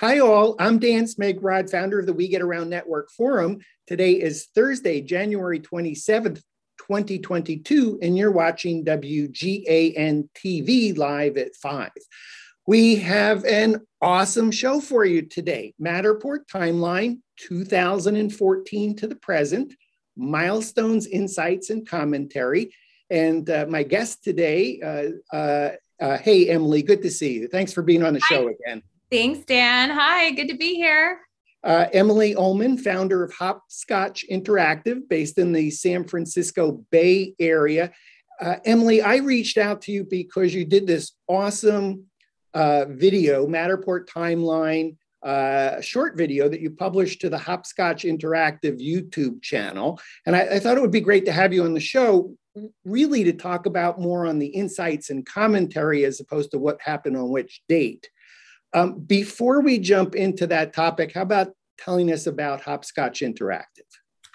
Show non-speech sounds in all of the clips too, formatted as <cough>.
Hi, all. I'm Dan Smigrod, founder of the We Get Around Network Forum. Today is Thursday, January 27th, 2022, and you're watching WGAN TV live at 5. We have an awesome show for you today Matterport Timeline 2014 to the present, milestones, insights, and commentary. And uh, my guest today, uh, uh, uh hey, Emily, good to see you. Thanks for being on the Hi. show again. Thanks, Dan. Hi, good to be here. Uh, Emily Olman, founder of Hopscotch Interactive, based in the San Francisco Bay Area. Uh, Emily, I reached out to you because you did this awesome uh, video, Matterport Timeline, uh, short video that you published to the Hopscotch Interactive YouTube channel. And I, I thought it would be great to have you on the show, really to talk about more on the insights and commentary as opposed to what happened on which date. Um, before we jump into that topic, how about telling us about Hopscotch Interactive?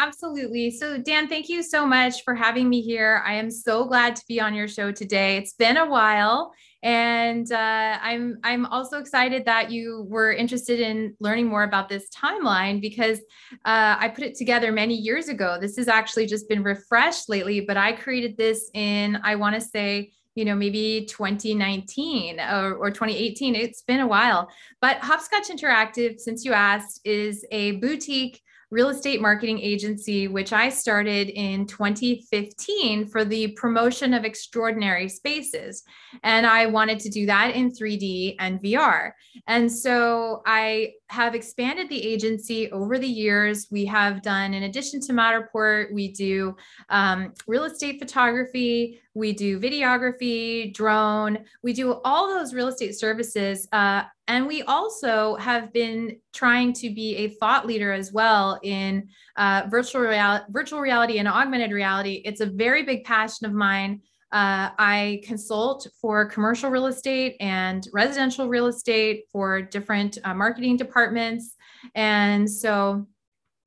Absolutely. So, Dan, thank you so much for having me here. I am so glad to be on your show today. It's been a while, and uh, I'm I'm also excited that you were interested in learning more about this timeline because uh, I put it together many years ago. This has actually just been refreshed lately, but I created this in I want to say you know, maybe 2019 or, or 2018. It's been a while. But Hopscotch Interactive, since you asked, is a boutique real estate marketing agency, which I started in 2015 for the promotion of extraordinary spaces. And I wanted to do that in 3D and VR. And so I have expanded the agency over the years. We have done, in addition to Matterport, we do um, real estate photography, we do videography, drone, we do all those real estate services. Uh, and we also have been trying to be a thought leader as well in uh, virtual, real- virtual reality and augmented reality. It's a very big passion of mine. Uh, I consult for commercial real estate and residential real estate for different uh, marketing departments. And so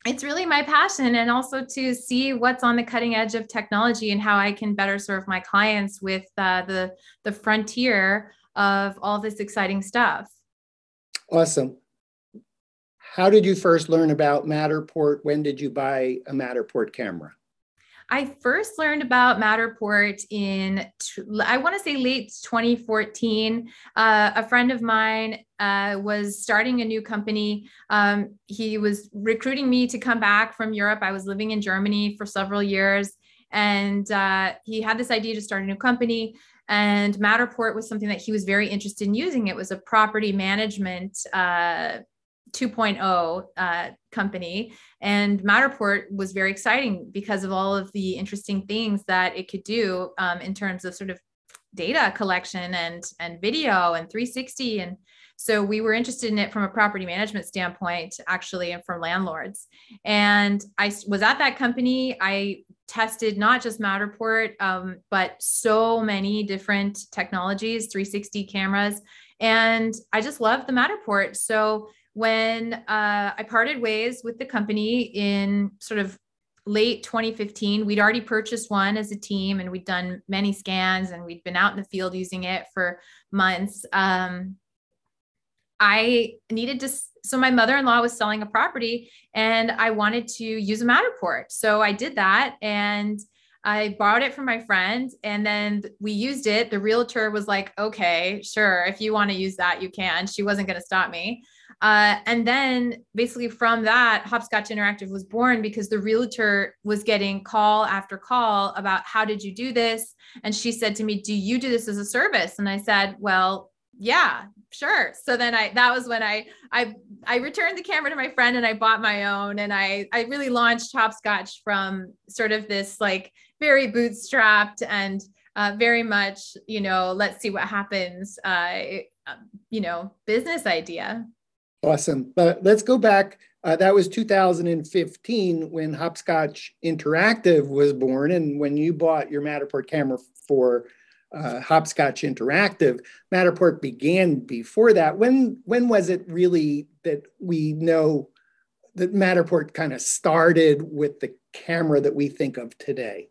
it's really my passion and also to see what's on the cutting edge of technology and how I can better serve my clients with uh, the, the frontier of all this exciting stuff. Awesome. How did you first learn about Matterport? When did you buy a Matterport camera? I first learned about Matterport in, I want to say late 2014. Uh, a friend of mine uh, was starting a new company. Um, he was recruiting me to come back from Europe. I was living in Germany for several years. And uh, he had this idea to start a new company. And Matterport was something that he was very interested in using. It was a property management uh, 2.0 uh, company. And Matterport was very exciting because of all of the interesting things that it could do um, in terms of sort of data collection and and video and 360 and so we were interested in it from a property management standpoint actually and from landlords. And i was at that company. I tested not just matterport um, but so many different technologies 360 cameras. And i just loved the matterport. So when uh, I parted ways with the company in sort of late 2015. We'd already purchased one as a team and we'd done many scans and we'd been out in the field using it for months. Um, I needed to, so my mother in law was selling a property and I wanted to use a Matterport. So I did that and I borrowed it from my friend and then we used it. The realtor was like, okay, sure. If you want to use that, you can. She wasn't going to stop me. Uh, and then basically from that, Hopscotch Interactive was born because the realtor was getting call after call about how did you do this? And she said to me, Do you do this as a service? And I said, Well, yeah, sure. So then I that was when I I I returned the camera to my friend and I bought my own and I I really launched Hopscotch from sort of this like very bootstrapped and uh, very much, you know, let's see what happens, uh, you know, business idea. Awesome. But let's go back. Uh, that was 2015 when Hopscotch Interactive was born. And when you bought your Matterport camera for uh, Hopscotch Interactive, Matterport began before that. When, when was it really that we know that Matterport kind of started with the camera that we think of today?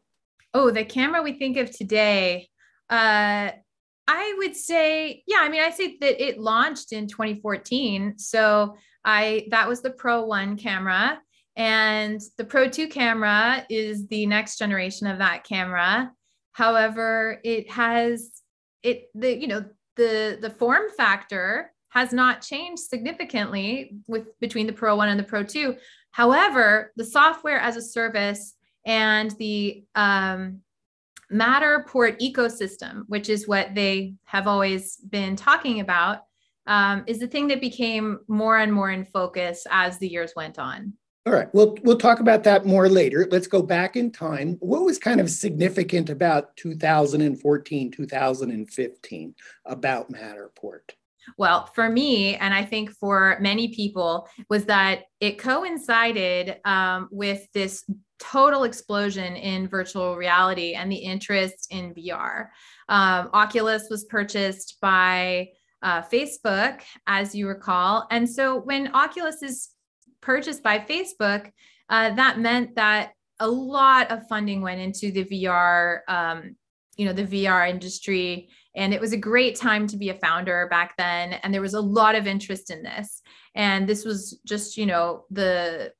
Oh, the camera we think of today. Uh, I would say, yeah, I mean, I say that it launched in 2014. So I that was the Pro 1 camera. And the Pro 2 camera is the next generation of that camera. However, it has it the you know the the form factor has not changed significantly with between the Pro 1 and the Pro 2. However, the software as a service and the um, Matterport ecosystem, which is what they have always been talking about, um, is the thing that became more and more in focus as the years went on. All right, we'll we'll talk about that more later. Let's go back in time. What was kind of significant about 2014, 2015 about Matterport? Well, for me, and I think for many people, was that it coincided um, with this total explosion in virtual reality and the interest in VR. Um, Oculus was purchased by uh, Facebook, as you recall. And so when Oculus is purchased by Facebook, uh, that meant that a lot of funding went into the VR, um, you know, the VR industry. And it was a great time to be a founder back then. And there was a lot of interest in this. And this was just, you know, the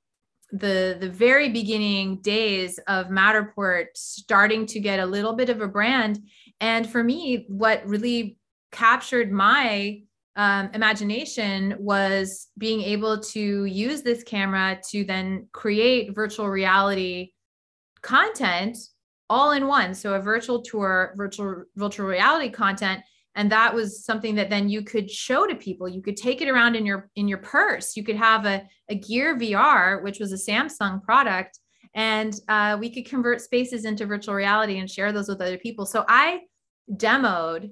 the the very beginning days of Matterport starting to get a little bit of a brand. And for me, what really captured my um, imagination was being able to use this camera to then create virtual reality content all in one. So a virtual tour, virtual virtual reality content and that was something that then you could show to people. You could take it around in your in your purse. You could have a, a gear vr which was a samsung product and uh, we could convert spaces into virtual reality and share those with other people. So i demoed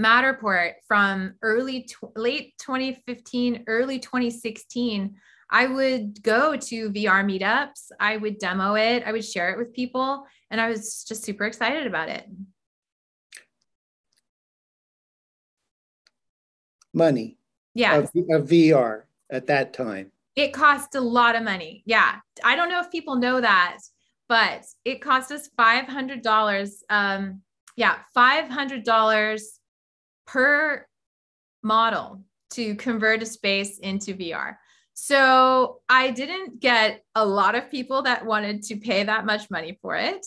matterport from early late 2015 early 2016 i would go to vr meetups. I would demo it. I would share it with people and i was just super excited about it money yeah of, of VR at that time. It cost a lot of money. Yeah. I don't know if people know that, but it cost us $500. Um, yeah, $500 per model to convert a space into VR. So I didn't get a lot of people that wanted to pay that much money for it.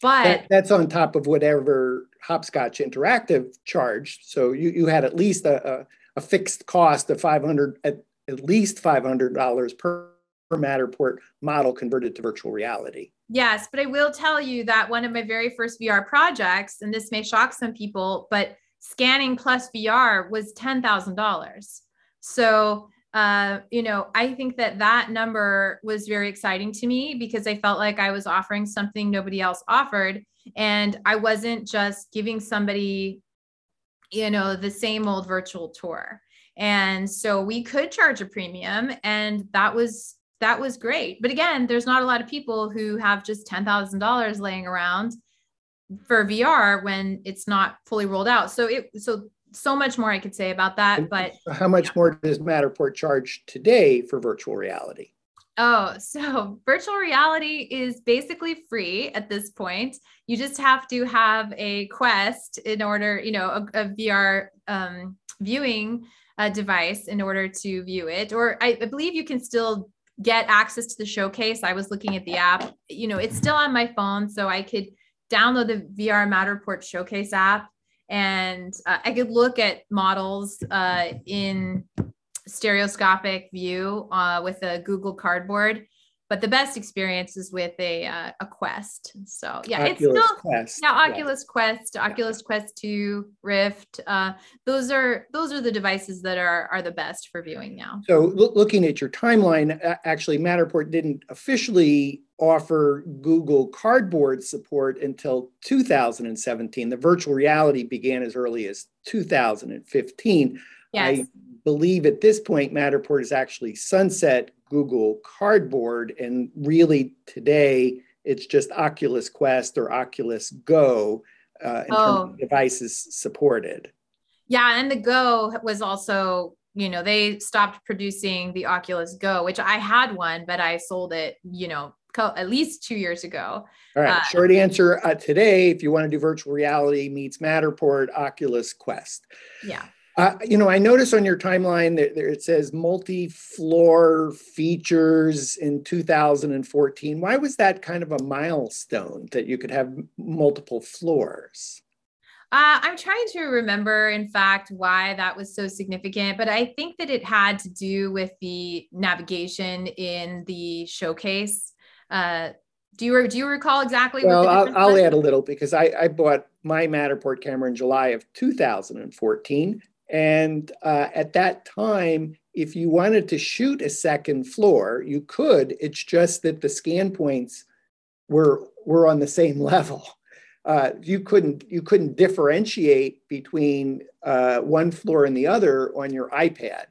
But that, that's on top of whatever Hopscotch Interactive charged. So you, you had at least a, a, a fixed cost of 500, at, at least $500 per, per Matterport model converted to virtual reality. Yes, but I will tell you that one of my very first VR projects, and this may shock some people, but scanning plus VR was $10,000. So uh, you know, I think that that number was very exciting to me because I felt like I was offering something nobody else offered. And I wasn't just giving somebody, you know, the same old virtual tour. And so we could charge a premium and that was that was great. But again, there's not a lot of people who have just $10,000 laying around for VR when it's not fully rolled out. So it so so much more I could say about that. But how much more does Matterport charge today for virtual reality? Oh, so <laughs> virtual reality is basically free at this point. You just have to have a Quest in order, you know, a, a VR um, viewing uh, device in order to view it. Or I, I believe you can still get access to the showcase. I was looking at the app. You know, it's still on my phone, so I could download the VR Matterport Showcase app and uh, I could look at models uh, in stereoscopic view uh, with a Google Cardboard. But the best experience is with a uh, a Quest. So yeah, Oculus it's still Quest. yeah Oculus yeah. Quest, Oculus yeah. Quest Two, Rift. Uh, those are those are the devices that are are the best for viewing now. So looking at your timeline, actually Matterport didn't officially offer Google Cardboard support until 2017. The virtual reality began as early as 2015. Yes. I believe at this point, Matterport is actually sunset Google Cardboard, and really today it's just Oculus Quest or Oculus Go uh, in oh. terms of devices supported. Yeah, and the Go was also you know they stopped producing the oculus go which i had one but i sold it you know at least two years ago. All right. Uh, Short answer uh, today, if you want to do virtual reality, meets Matterport, Oculus, Quest. Yeah. Uh, you know, I notice on your timeline that there it says multi-floor features in 2014. Why was that kind of a milestone that you could have multiple floors? Uh, I'm trying to remember, in fact, why that was so significant, but I think that it had to do with the navigation in the showcase. Uh, do you do you recall exactly? Well, I'll, I'll add a little because I, I bought my Matterport camera in July of 2014, and uh, at that time, if you wanted to shoot a second floor, you could. It's just that the scan points were were on the same <laughs> level. Uh, you couldn't you couldn't differentiate between uh, one floor and the other on your iPad.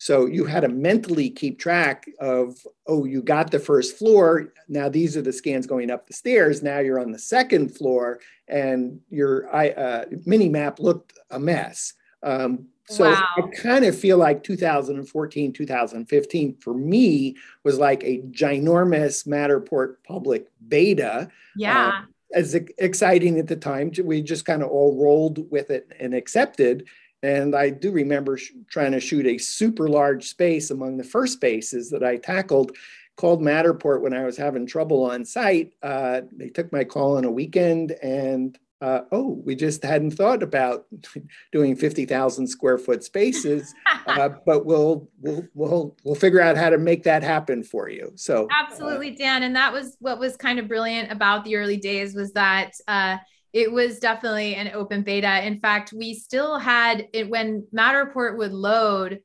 So you had to mentally keep track of, oh, you got the first floor. Now these are the scans going up the stairs. Now you're on the second floor, and your uh, mini map looked a mess. Um, so wow. I kind of feel like 2014, 2015 for me was like a ginormous Matterport public beta. Yeah. Uh, as exciting at the time, we just kind of all rolled with it and accepted. And I do remember sh- trying to shoot a super large space among the first spaces that I tackled called Matterport when I was having trouble on site. Uh, they took my call on a weekend and uh, oh, we just hadn't thought about <laughs> doing 50,000 square foot spaces, <laughs> uh, but we'll, we'll, we'll, we'll figure out how to make that happen for you. So absolutely, Dan. And that was what was kind of brilliant about the early days was that, uh, it was definitely an open beta. In fact, we still had it when Matterport would load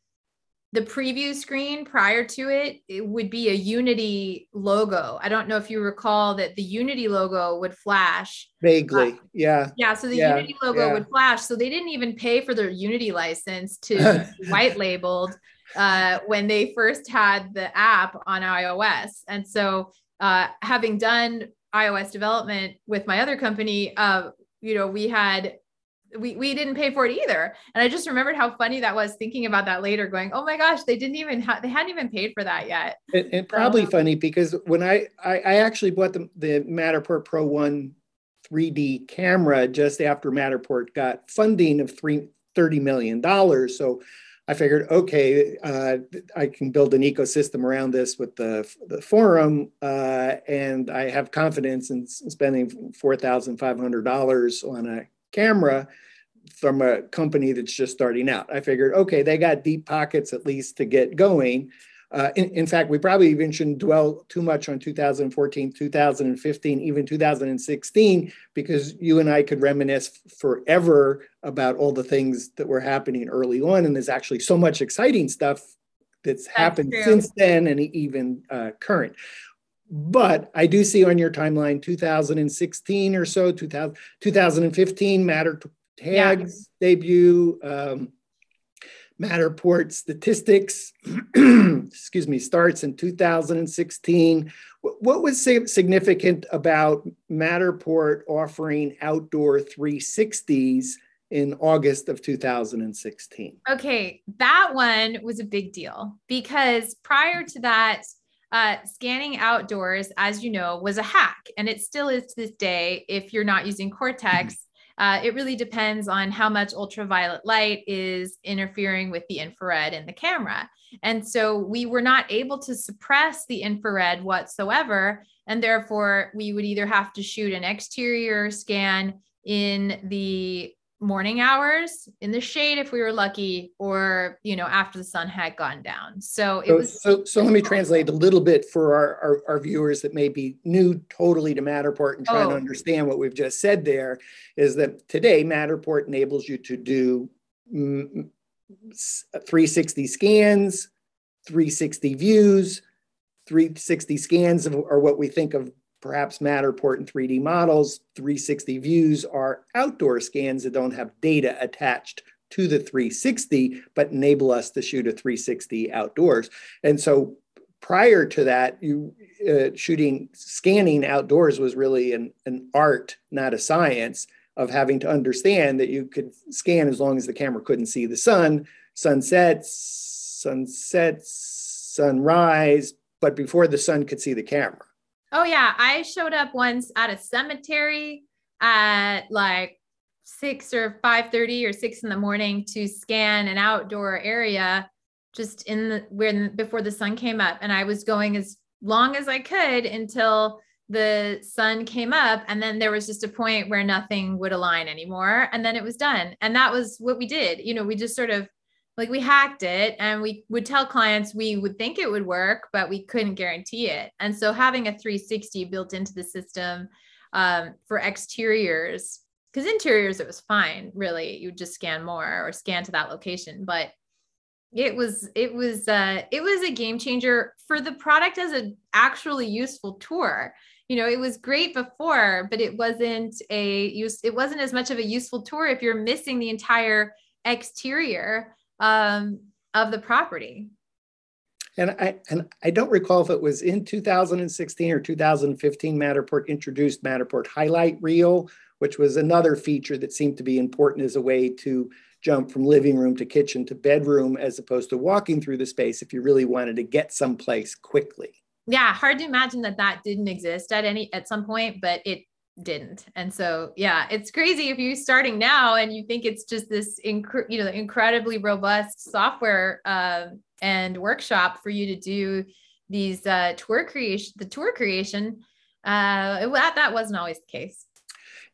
the preview screen prior to it, it would be a Unity logo. I don't know if you recall that the Unity logo would flash. Vaguely, uh, yeah. Yeah, so the yeah, Unity logo yeah. would flash. So they didn't even pay for their Unity license to <laughs> white labeled uh, when they first had the app on iOS. And so uh, having done iOS development with my other company, uh, you know, we had we, we didn't pay for it either. And I just remembered how funny that was thinking about that later, going, oh my gosh, they didn't even have, they hadn't even paid for that yet. And, and probably so, funny because when I, I, I, actually bought the, the Matterport Pro 1 3D camera just after Matterport got funding of three, $30 million. So I figured, okay, uh, I can build an ecosystem around this with the, the forum, uh, and I have confidence in spending $4,500 on a camera from a company that's just starting out. I figured, okay, they got deep pockets at least to get going. Uh, in, in, fact, we probably even shouldn't dwell too much on 2014, 2015, even 2016, because you and I could reminisce forever about all the things that were happening early on. And there's actually so much exciting stuff that's, that's happened true. since then and even uh, current. But I do see on your timeline 2016 or so, 2000, 2015 Matter tags yeah. debut, um, Matterport statistics, <clears throat> excuse me, starts in 2016. What was significant about Matterport offering outdoor 360s in August of 2016? Okay, that one was a big deal because prior to that, uh, scanning outdoors, as you know, was a hack, and it still is to this day if you're not using Cortex. Uh, it really depends on how much ultraviolet light is interfering with the infrared in the camera. And so we were not able to suppress the infrared whatsoever. And therefore, we would either have to shoot an exterior scan in the morning hours in the shade if we were lucky or you know after the sun had gone down so it so, was so so let me translate a little bit for our, our, our viewers that may be new totally to matterport and trying oh. to understand what we've just said there is that today matterport enables you to do 360 scans 360 views 360 scans are what we think of perhaps Matterport and 3D models. 360 views are outdoor scans that don't have data attached to the 360, but enable us to shoot a 360 outdoors. And so prior to that, you uh, shooting scanning outdoors was really an, an art, not a science of having to understand that you could scan as long as the camera couldn't see the sun, sunsets, sunsets, sunrise, but before the sun could see the camera. Oh yeah, I showed up once at a cemetery at like six or five thirty or six in the morning to scan an outdoor area just in the when before the sun came up, and I was going as long as I could until the sun came up. And then there was just a point where nothing would align anymore. And then it was done. And that was what we did. You know we just sort of like we hacked it and we would tell clients we would think it would work but we couldn't guarantee it. And so having a 360 built into the system um, for exteriors because interiors it was fine really. You would just scan more or scan to that location but it was it was uh it was a game changer for the product as an actually useful tour. You know it was great before but it wasn't a use it wasn't as much of a useful tour if you're missing the entire exterior um, of the property. And I and I don't recall if it was in 2016 or 2015 Matterport introduced Matterport Highlight Reel, which was another feature that seemed to be important as a way to jump from living room to kitchen to bedroom as opposed to walking through the space if you really wanted to get someplace quickly. Yeah hard to imagine that that didn't exist at any at some point but it didn't. And so yeah it's crazy if you're starting now and you think it's just this inc- you know incredibly robust software uh, and workshop for you to do these uh, tour creation the tour creation uh, it, that, that wasn't always the case.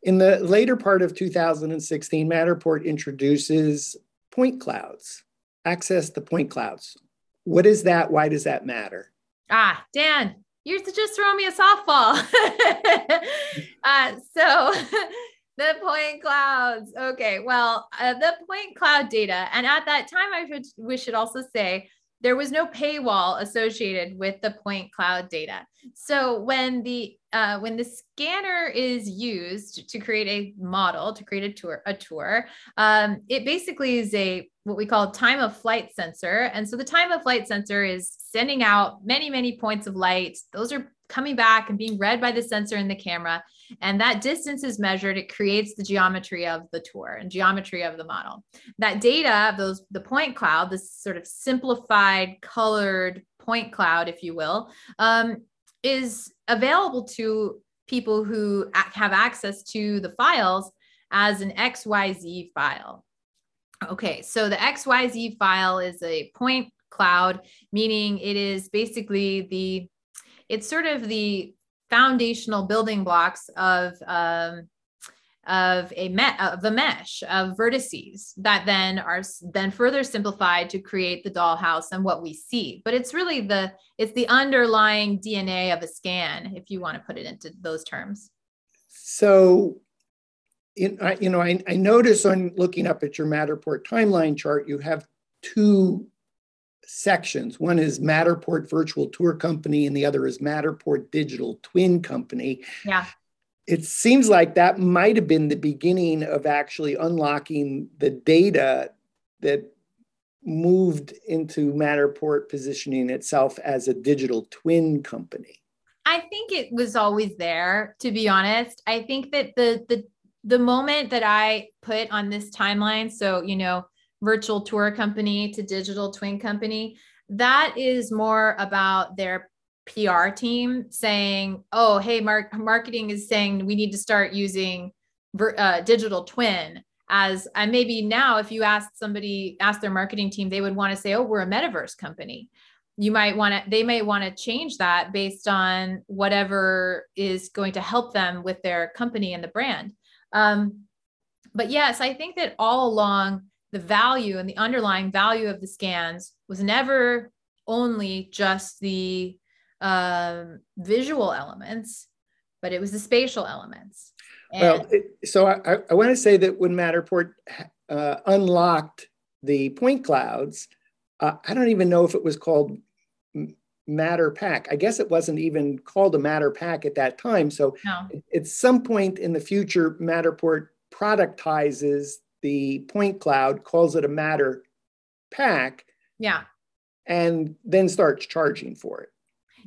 In the later part of 2016 matterport introduces point clouds. Access the point clouds. What is that? Why does that matter? Ah, Dan, you're just throwing me a softball. <laughs> uh, so <laughs> the point clouds. Okay, well, uh, the point cloud data, and at that time, I should we should also say there was no paywall associated with the point cloud data. So when the uh, when the scanner is used to create a model to create a tour a tour, um, it basically is a what we call time of flight sensor. And so the time of flight sensor is sending out many, many points of light. Those are coming back and being read by the sensor in the camera. And that distance is measured. It creates the geometry of the tour and geometry of the model. That data of those, the point cloud, this sort of simplified, colored point cloud, if you will, um, is available to people who have access to the files as an XYZ file. Okay, so the XYZ file is a point cloud, meaning it is basically the, it's sort of the foundational building blocks of, um, of a met of the mesh of vertices that then are then further simplified to create the dollhouse and what we see. But it's really the it's the underlying dna of a scan if you want to put it into those terms. So in, I, you know, I, I notice on looking up at your Matterport timeline chart, you have two sections. One is Matterport Virtual Tour Company, and the other is Matterport Digital Twin Company. Yeah. It seems like that might have been the beginning of actually unlocking the data that moved into Matterport positioning itself as a digital twin company. I think it was always there, to be honest. I think that the the the moment that I put on this timeline, so, you know, virtual tour company to digital twin company, that is more about their PR team saying, oh, hey, mark- marketing is saying we need to start using uh, digital twin. As and maybe now if you ask somebody ask their marketing team they would want to say oh we're a metaverse company. You might want to they may want to change that based on whatever is going to help them with their company and the brand. Um, but yes, I think that all along the value and the underlying value of the scans was never only just the um, visual elements, but it was the spatial elements. And well, it, so I, I want to say that when Matterport uh, unlocked the point clouds, uh, I don't even know if it was called MatterPak. I guess it wasn't even called a MatterPak at that time. So no. at some point in the future, Matterport productizes the point cloud, calls it a matter pack. Yeah. And then starts charging for it.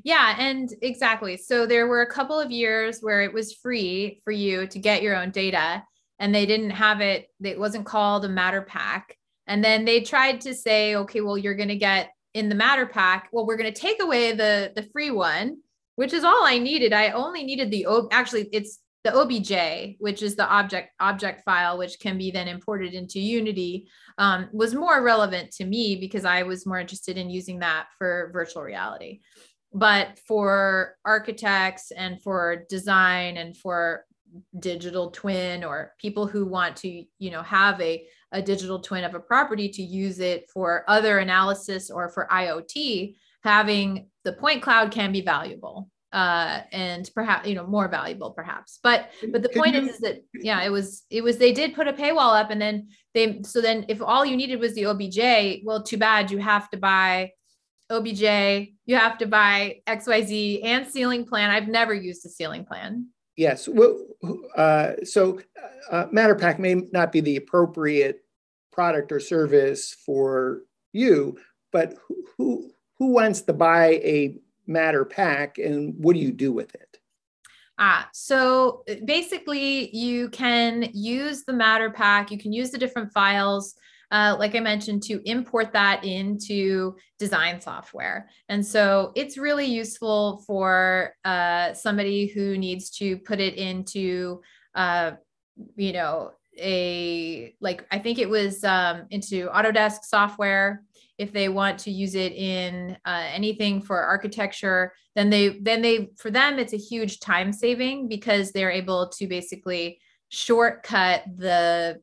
Yeah, and exactly. So there were a couple of years where it was free for you to get your own data and they didn't have it, it wasn't called a MatterPak. And then they tried to say, okay, well, you're going to get in the MatterPak well we're going to take away the the free one which is all I needed. I only needed the actually it's the OBJ, which is the object object file, which can be then imported into Unity, um, was more relevant to me because I was more interested in using that for virtual reality. But for architects and for design and for digital twin or people who want to, you know, have a, a digital twin of a property to use it for other analysis or for IoT, having the point cloud can be valuable uh, and perhaps you know more valuable perhaps. But but the point is, is that yeah it was it was they did put a paywall up and then they so then if all you needed was the obj well too bad you have to buy obj you have to buy xyz and ceiling plan. I've never used a ceiling plan. Yes well uh, so uh, MatterPak may not be the appropriate product or service for you but who who, who wants to buy a MatterPak and what do you do with it? Ah, so uh, basically, you can use the MatterPak, you can use the different files. Uh, like I mentioned, to import that into design software. And so it's really useful for uh, somebody who needs to put it into, uh, you know, a like I think it was um, into Autodesk software if they want to use it in uh, anything for architecture then they then they for them it's a huge time saving because they're able to basically shortcut the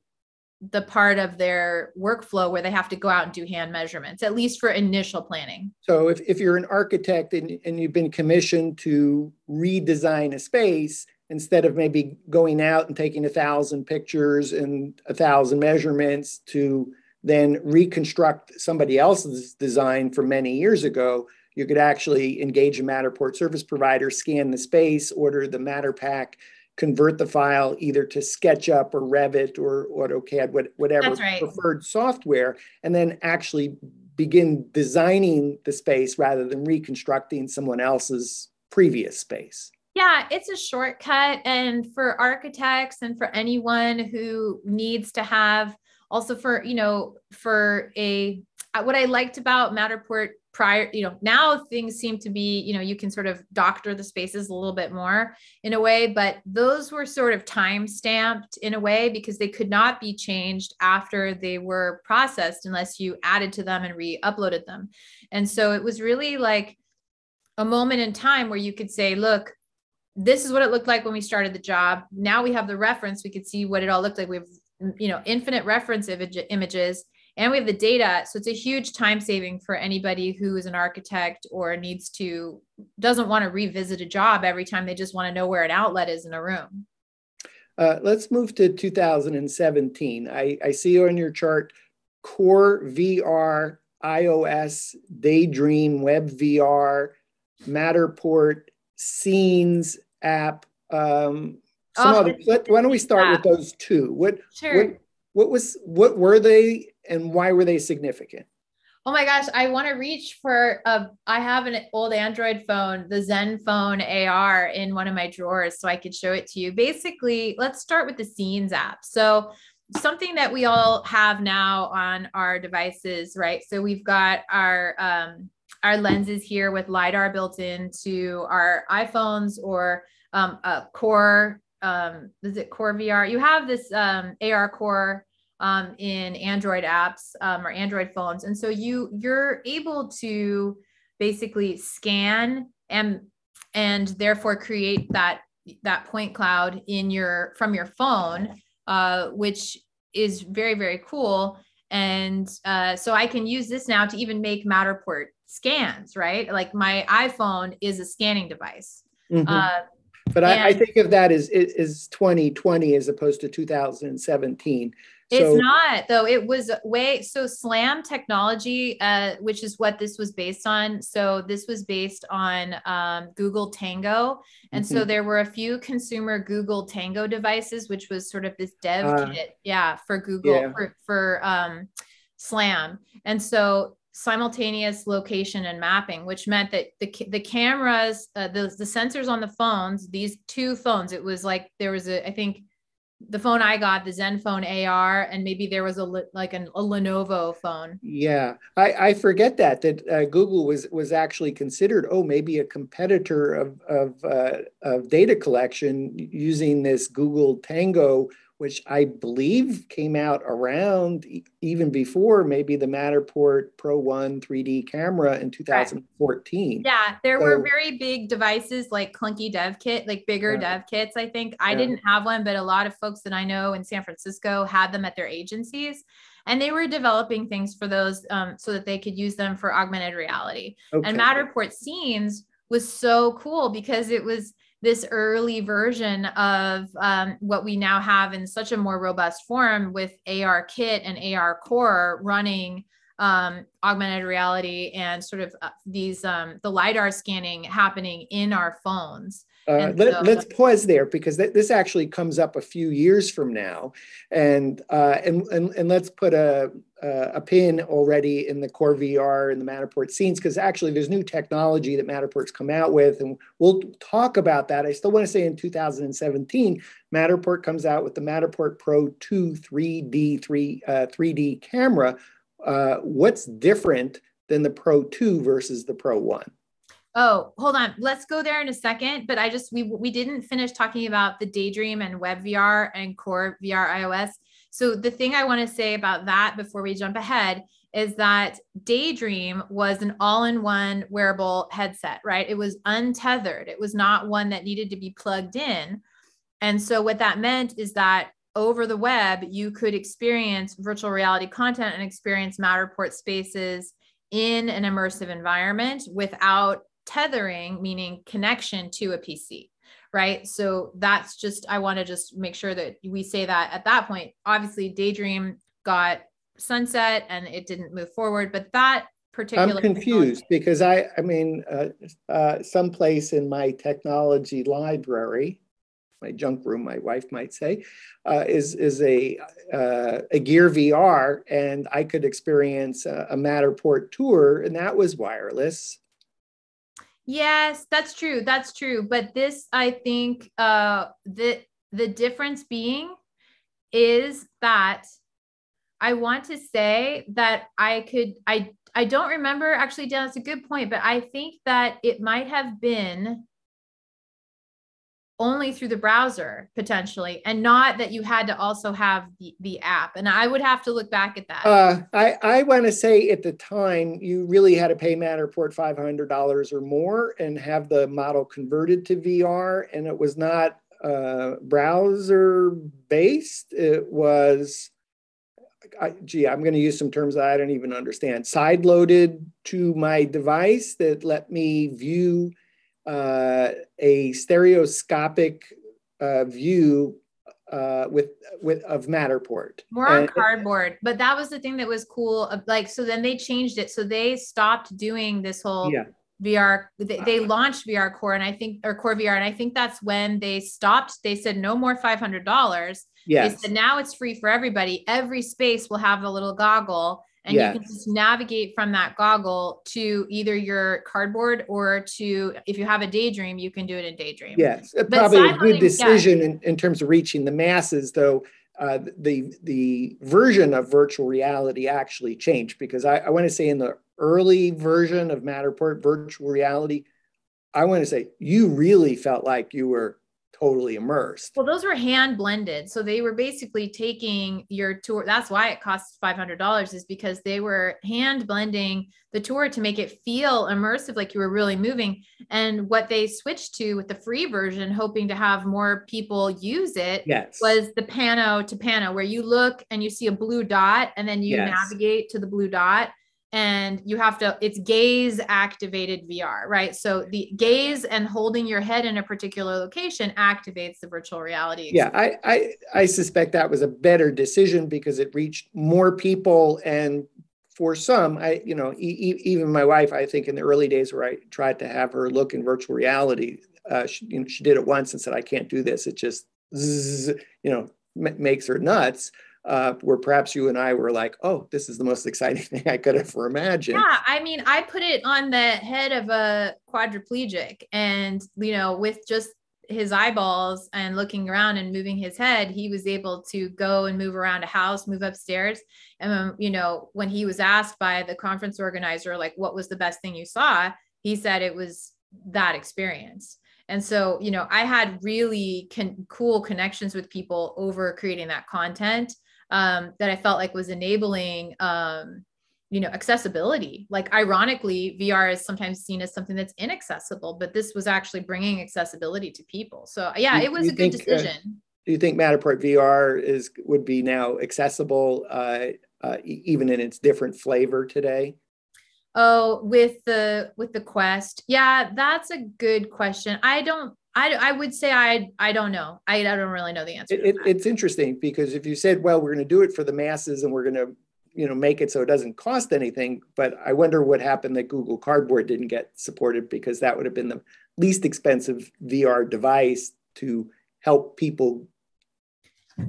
the part of their workflow where they have to go out and do hand measurements at least for initial planning. So if, if you're an architect and, and you've been commissioned to redesign a space instead of maybe going out and taking a thousand pictures and a thousand measurements to then reconstruct somebody else's design from many years ago, you could actually engage a Matterport service provider, scan the space, order the MatterPak, convert the file either to SketchUp or Revit or AutoCAD, whatever right. preferred software, and then actually begin designing the space rather than reconstructing someone else's previous space. Yeah, it's a shortcut. And for architects and for anyone who needs to have also for you know for a uh, what i liked about matterport prior you know now things seem to be you know you can sort of doctor the spaces a little bit more in a way but those were sort of time stamped in a way because they could not be changed after they were processed unless you added to them and re-uploaded them. And so it was really like a moment in time where you could say look this is what it looked like when we started the job. Now we have the reference. We could see what it all looked like. We have you know infinite reference images and we have the data. So it's a huge time saving for anybody who is an architect or needs to doesn't want to revisit a job every time they just want to know where an outlet is in a room. Uh, let's move to 2017 I, I see on your chart core vr ios daydream web vr matterport scenes app um, some oh, let, why don't we start yeah. with those two? What, sure. what what was what were they and why were they significant? Oh my gosh, I want to reach for a I have an old Android phone, the Zenfone AR in one of my drawers so I could show it to you. Basically, let's start with the Scenes app. So something that we all have now on our devices, right? So we've got our um, our lenses here with lidar built into our iPhones or um, a core um, is it Core VR? You have this um, AR Core um, in Android apps um, or Android phones, and so you you're able to basically scan and and therefore create that that point cloud in your from your phone, uh, which is very very cool. And uh, so I can use this now to even make Matterport scans, right? Like my iPhone is a scanning device. Mm-hmm. Uh, but I, I, think of that as is 2020 as opposed to 2017. It's so, not though. It was way so SLAM technology, uh, which is what this was based on. So this was based on um, Google Tango, and mm-hmm. so there were a few consumer Google Tango devices, which was sort of this dev uh, kit, yeah, for Google yeah. for for um, SLAM. And so simultaneous location and mapping, which meant that the, the cameras, uh, the, the sensors on the phones, these two phones, it was like there was a, I think the phone I got, the Zenfone AR, and maybe there was a like an, a Lenovo phone. Yeah, I, I forget that that uh, Google was was actually considered oh maybe a competitor of of, uh, of data collection using this Google Tango which I believe came out around even before maybe the Matterport Pro 1 3D camera in 2014. Yeah, there so, were very big devices like clunky dev kit, like bigger dev kits, I think. I yeah. didn't have one, but a lot of folks that I know in San Francisco had them at their agencies. And they were developing things for those um, so that they could use them for augmented reality. Okay. And Matterport Scenes was so cool because it was this early version of um, what we now have in such a more robust form with AR Kit and AR Core running um, augmented reality and sort of uh, these um, the lidar scanning happening in our phones. Uh, let, us pause there because th- this actually comes up a few years from now, and uh, and, and and let's put a a pin already in the core VR and the Matterport scenes because actually there's new technology that Matterport's come out with, and we'll talk about that. I still want to say in 2017, Matterport comes out with the Matterport Pro 2 3D 3 uh, 3D camera. Uh, what's different than the Pro 2 versus the Pro 1? Oh, hold on. Let's go there in a second. But I just we we didn't finish talking about the Daydream and Web VR and Core VR iOS. So the thing I want to say about that before we jump ahead is that Daydream was an all-in-one wearable headset, right? It was untethered. It was not one that needed to be plugged in. And so what that meant is that over the web, you could experience virtual reality content and experience Matterport spaces in an immersive environment without tethering, meaning connection to a PC, right? So that's just, I want to just make sure that we say that at that point. Obviously, Daydream got sunset and it didn't move forward, but that particular. I'm confused because I, I mean, uh, uh, someplace in my technology library, my junk room, my wife might say, uh, is is a uh, a Gear VR, and I could experience a, a Matterport tour, and that was wireless. Yes, that's true. That's true. But this, I think, uh, the the difference being is that I want to say that I could I I don't remember actually, Dan, that's a good point, but I think that it might have been only through the browser potentially and not that you had to also have the, the app. And i would have to look back at that. Uh, i, I want to say at the time you really had to pay matterport $500 or more and have the model converted to vr and it was not uh, browser based it was I, gee, I'm going to use some terms that I don't even understand. Side loaded to my device that let me view a stereoscopic uh, view uh, with with of Matterport. More on and, cardboard, but that was the thing that was cool. Of, like, so then they changed it. So they stopped doing this whole yeah. VR. They, they, launched VR Core, and I think or Core VR, and I think that's when they stopped. They said no more five hundred dollars. Yes. They said now it's free for everybody. Every space will have a little goggle and yes. you can just navigate from that goggle to either your cardboard or to if you have a daydream you can do it in daydream yes but probably a good decision yeah. in, in terms of reaching the masses though uh, the the version of virtual reality actually changed because I, I want to say in the early version of Matterport virtual reality, I want to say you really felt like you were totally immersed. Well, those were hand blended. So they were basically taking your tour. That's why it costs $500 is because they were hand blending the tour to make it feel immersive, like you were really moving. And what they switched to with the free version, hoping to have more people use it, yes. was the pano to pano, where you look and you see a blue dot and then you yes. navigate to the blue dot and you have to it's gaze activated VR, right? So the gaze and holding your head in a particular location activates the virtual reality. Experience. Yeah, I, I I suspect that was a better decision because it reached more people and for some, I you know e- even my wife, I think in the early days where I tried to have her look in virtual reality, uh, she, you know, she did it once and said, "I can't do this." It just zzz, you know m- makes her nuts uh, where perhaps you and I were like, oh, this is the most exciting <laughs> thing I could ever imagine. Yeah, I mean, I put it on the head of a quadriplegic, and you know, with just his eyeballs and looking around and moving his head, he was able to go and move around a house, move upstairs. And um, you know, when he was asked by the conference organizer, like, what was the best thing you saw? He said it was that experience. And so, you know, I had really con- cool connections with people over creating that content um, that I felt like was enabling um, you know accessibility. Like ironically vr is sometimes seen as something that's inaccessible but this was actually bringing accessibility to people. So yeah it was a good think, uh, decision. uh, do you think matterport vr is would be now accessible uh, uh, even in its different flavor today? Oh with the with the quest? Yeah that's a good question. I don't I, I would say I I don't know. I, I don't really know the answer. It, it's interesting because if you said, well, we're going to do it for the masses and we're going to you know make it so it doesn't cost anything but i wonder what happened that google cardboard didn't get supported because that would have been the least expensive vr device to help people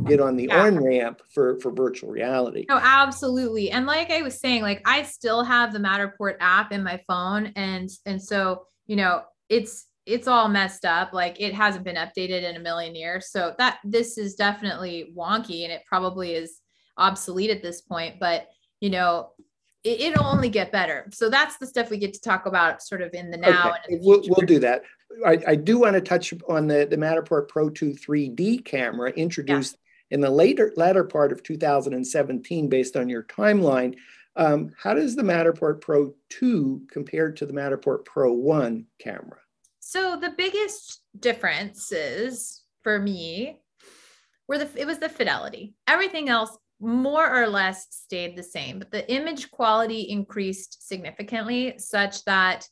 get on the yeah. on ramp for for virtual reality Oh, absolutely and like i was saying like i still have the matterport app in my phone and and so you know it's it's all messed up like it hasn't been updated in a million years so that this is definitely wonky and it probably is obsolete at this point, but you know, it, will only get better. So that's the stuff we get to talk about sort of in the now. Okay. The we'll, we'll, do that. I, I, do want to touch on the, the Matterport Pro 2 3D camera introduced yeah. in the later latter part of 2017 based on your timeline. Um, how does the Matterport Pro 2 compare to the Matterport Pro 1 camera? So the biggest differences for me were the it was the fidelity. Everything else more or less stayed the same, but the image quality increased significantly, such that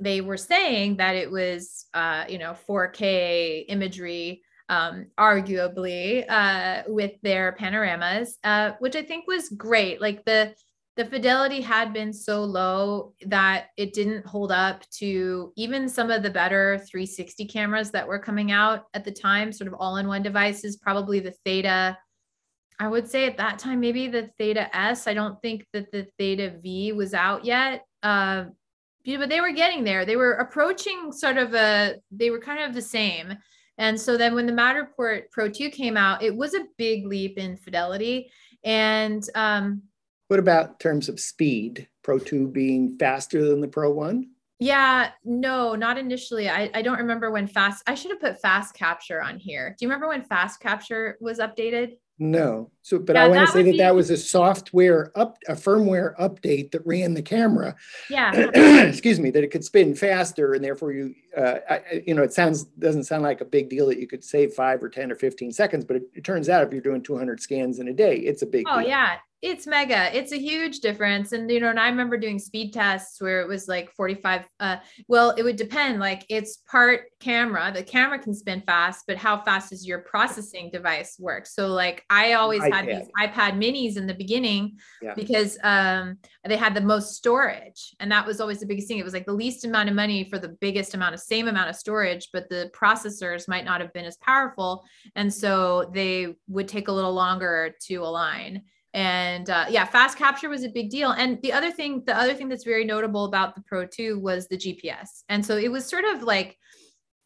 they were saying that it was, uh, you know, 4K imagery, um, arguably, uh, with their panoramas, uh, which I think was great. Like the the fidelity had been so low that it didn't hold up to even some of the better 360 cameras that were coming out at the time, sort of all-in-one devices, probably the Theta I would say at that time, maybe the Theta S. I don't think that the Theta V was out yet. Uh, but they were getting there. They were approaching sort of a, they were kind of the same. And so then when the Matterport Pro 2 came out, it was a big leap in fidelity. And um, what about terms of speed? Pro 2 being faster than the Pro 1? Yeah, no, not initially. I, I don't remember when fast, I should have put fast capture on here. Do you remember when fast capture was updated? No. So, but yeah, I want to say that be... that was a software up, a firmware update that ran the camera. Yeah. <clears throat> excuse me, that it could spin faster, and therefore you, uh, I, you know, it sounds doesn't sound like a big deal that you could save five or ten or fifteen seconds, but it, it turns out if you're doing 200 scans in a day, it's a big. Oh deal. yeah, it's mega it's a huge difference and you know and i remember doing speed tests where it was like 45 uh well it would depend like it's part camera the camera can spin fast but how fast does your processing device work so like i always iPad. had these ipad minis in the beginning yeah. because um they had the most storage and that was always the biggest thing it was like the least amount of money for the biggest amount of same amount of storage but the processors might not have been as powerful. And so they would take a little longer to align. And uh, yeah fast capture was a big deal. And the other thing the other thing that's very notable about the pro 2 was the gps and so it was sort of like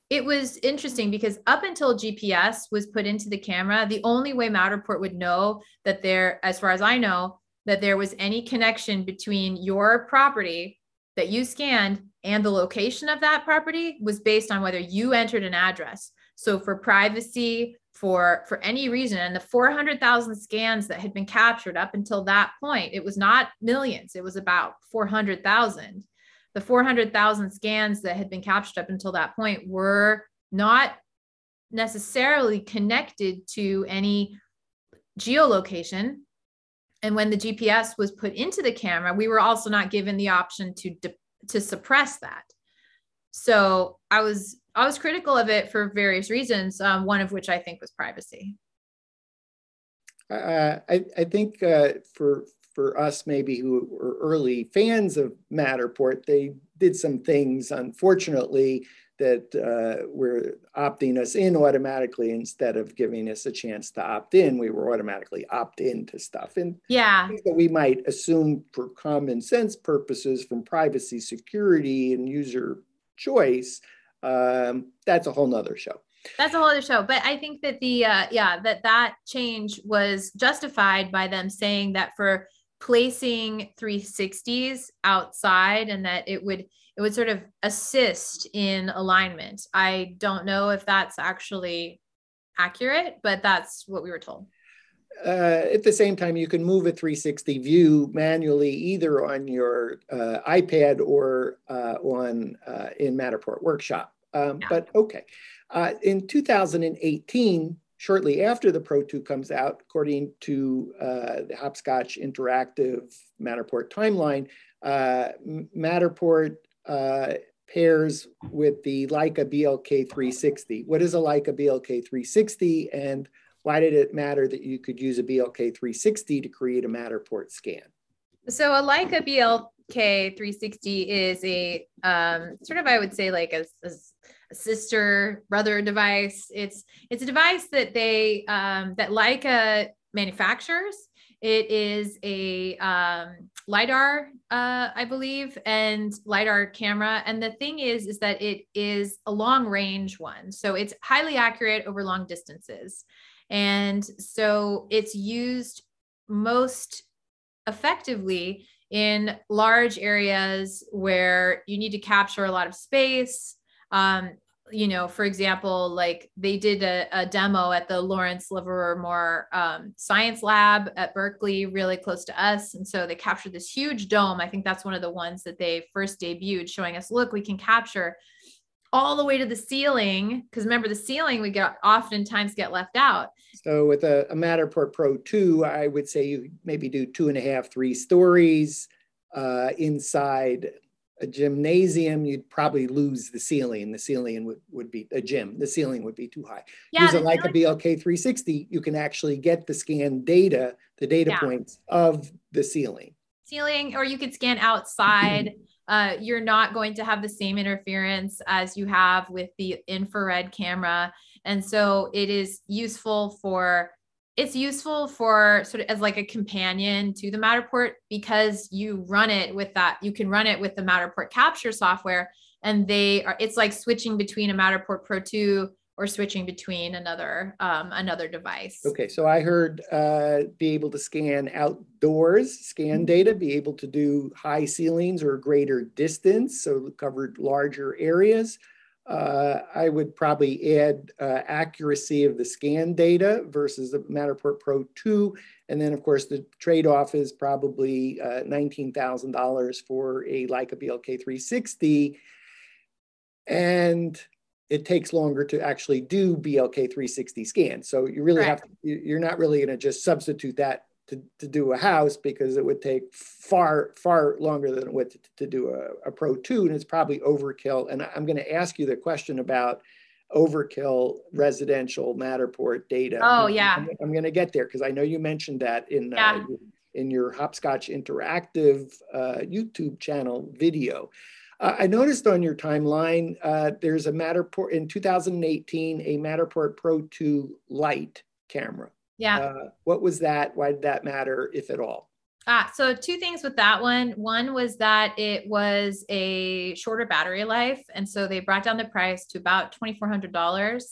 it was interesting because up until gps was put into the camera the only way matterport would know that there as far as i know that there was any connection between your property that you scanned and the location of that property was based on whether you entered an address. So for privacy for for any reason and the 400,000 scans that had been captured up until that point it was not millions it was about 400,000 the 400,000 scans that had been captured up until that point were not necessarily connected to any geolocation. And when the GPS was put into the camera we were also not given the option to to suppress that so I was I was critical of it for various reasons. Um, one of which I think was privacy. Uh, I I think uh, for for us maybe who were early fans of Matterport, they did some things unfortunately that uh, were opting us in automatically instead of giving us a chance to opt in. We were automatically opt in to stuff, and yeah, that we might assume for common sense purposes from privacy, security, and user choice, um, that's a whole nother show. That's a whole other show. But I think that the uh, yeah that that change was justified by them saying that for placing 360s outside and that it would it would sort of assist in alignment. I don't know if that's actually accurate, but that's what we were told. Uh, at the same time, you can move a 360 view manually either on your uh, iPad or uh, on uh, in Matterport Workshop. Um, yeah. But okay, uh, in 2018, shortly after the Pro 2 comes out, according to uh, the Hopscotch Interactive Matterport timeline, Matterport pairs with the Leica BLK 360. What is a Leica BLK 360 and why did it matter that you could use a BLK 360 to create a Matterport scan? So a Leica BLK 360 is a um, sort of, I would say, like a, a, sister brother device. It's it's a device that they um, that Leica manufactures. It is a um, lidar, uh, I believe, and lidar camera. And the thing is, is that it is a long range one, so it's highly accurate over long distances. And so it's used most effectively in large areas where you need to capture a lot of space. Um, you know, for example, like they did a, a demo at the Lawrence Livermore um, Science Lab at Berkeley, really close to us. And so they captured this huge dome. I think that's one of the ones that they first debuted, showing us, look, we can capture all the way to the ceiling because remember the ceiling we get oftentimes get left out. So with a, a matterport pro 2 i would say you maybe do two and a half three stories uh, inside a gymnasium you'd probably lose the ceiling. The ceiling would, would be a gym the ceiling would be too high. Yeah, it like a blk 360 you can actually get the scan data the data yeah. points of the ceiling. Ceiling or you could scan outside uh, you're not going to have the same interference as you have with the infrared camera. And so it is useful for it's useful for sort of as like a companion to the Matterport because you run it with that you can run it with the Matterport capture software and they are it's like switching between a Matterport Pro 2 or switching between another um, another device. Okay, so I heard uh, be able to scan outdoors, scan mm-hmm. data, be able to do high ceilings or greater distance, so covered larger areas. Uh, I would probably add uh, accuracy of the scan data versus the Matterport Pro 2. And then, of course, the trade off is probably uh, $19,000 for a Leica BLK 360. And it takes longer to actually do BLK 360 scans. So you really have to, you're not really going to just substitute that to, to do a house because it would take far, far longer than it would to, to do a, a Pro 2. And it's probably overkill. And I'm going to ask you the question about overkill residential Matterport data. Oh, yeah. I'm, I'm going to get there because I know you mentioned that in, yeah. uh, in your Hopscotch Interactive uh, YouTube channel video. Uh, I noticed on your timeline, uh, there's a Matterport in 2018, a Matterport Pro 2 Lite camera. Yeah. Uh, what was that? Why did that matter, if at all? Ah, so two things with that one. One was that it was a shorter battery life. And so they brought down the price to about $2,400.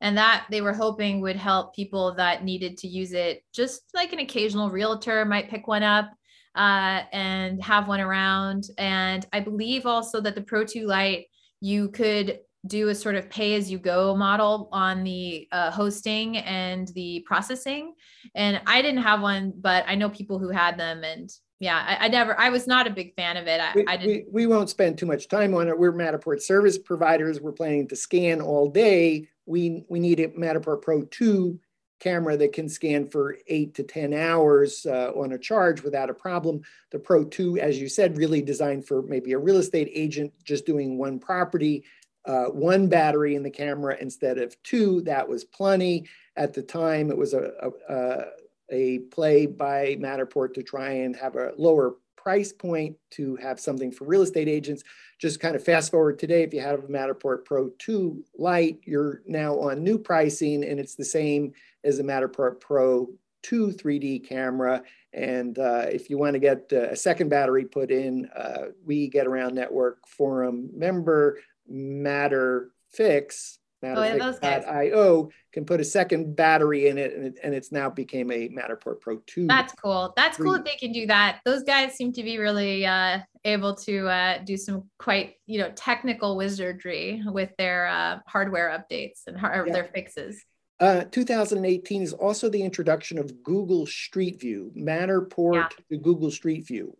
And that they were hoping would help people that needed to use it, just like an occasional realtor might pick one up uh, and have one around. And I believe also that the Pro 2 Lite, you could do a sort of pay as you go model on the uh, hosting and the processing. And I didn't have one, but I know people who had them. And yeah, I, I never, I was not a big fan of it. I, we, I didn't. We, we won't spend too much time on it. We're Matterport service providers. We're planning to scan all day. We, we need a Matterport Pro 2 camera that can scan for eight to 10 hours uh, on a charge without a problem. The Pro 2, as you said, really designed for maybe a real estate agent just doing one property, uh, one battery in the camera instead of two. That was plenty. At the time, it was a, a, a play by Matterport to try and have a lower price point to have something for real estate agents. Just kind of fast forward today, if you have a Matterport Pro 2 Lite, you're now on new pricing and it's the same as a Matterport Pro 2 3D camera. And uh, if you want to get uh, a second battery put in, uh, we get around network forum member Matter Fix, Matterport.io oh, can put a second battery in it and, it, and it's now became a Matterport Pro 2. That's cool. That's cool that they can do that. Those guys seem to be really uh, able to uh, do some quite, you know, technical wizardry with their uh, hardware updates and hard- yeah. their fixes. Uh, 2018 is also the introduction of Google Street View, Matterport yeah. to Google Street View.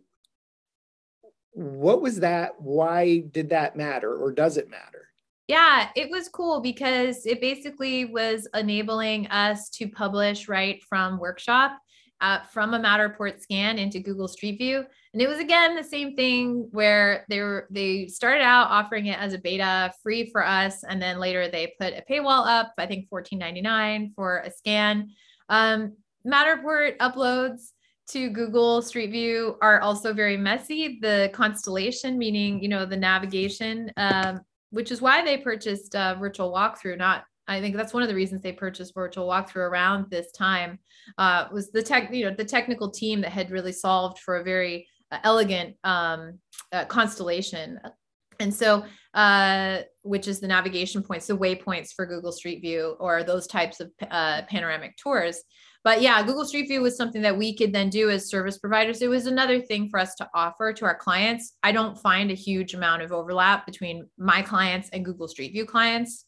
What was that? Why did that matter or does it matter? Yeah, it was cool because it basically was enabling us to publish right from workshop uh, from a Matterport scan into Google Street View. And it was again the same thing where they were they started out offering it as a beta free for us, and then later they put a paywall up, I think $14.99 for a scan. Um, Matterport uploads to Google Street View are also very messy. The constellation, meaning you know the navigation, um, which is why they purchased uh, virtual walkthrough, not I think that's one of the reasons they purchased virtual walkthrough around this time uh, was the tech, you know, the technical team that had really solved for a very uh, elegant um, uh, constellation. And so, uh, which is the navigation points, the waypoints for Google Street View or those types of panoramic tours. But yeah, Google Street View was something that we could then do as service providers. It was another thing for us to offer to our clients. I don't find a huge amount of overlap between my clients and Google Street View clients.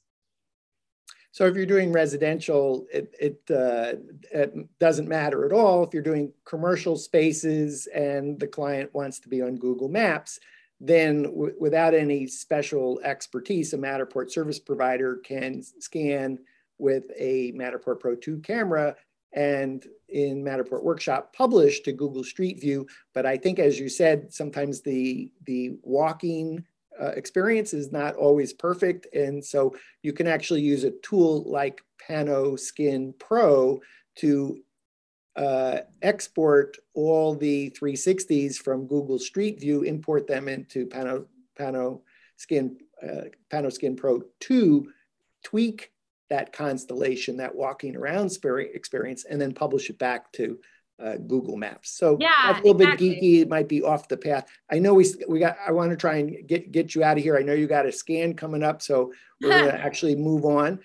So if you're doing residential, it, it, uh, it, doesn't matter at all. If you're doing commercial spaces and the client wants to be on Google Maps, then without any special expertise, a Matterport service provider can scan with a Matterport Pro 2 camera and in Matterport Workshop publish to Google Street View. But I think, as you said, sometimes the, the walking uh, experience is not always perfect. And so you can actually use a tool like Panoskin Pro to uh, export all the 360s from Google Street View, import them into Pano, Panoskin, uh, Panoskin Pro 2, tweak that constellation, that walking around experience, and then publish it back to uh, Google Maps. So yeah, a little exactly. bit geeky. It might be off the path. I know we we got. I want to try and get get you out of here. I know you got a scan coming up, so we're going <laughs> to actually move on.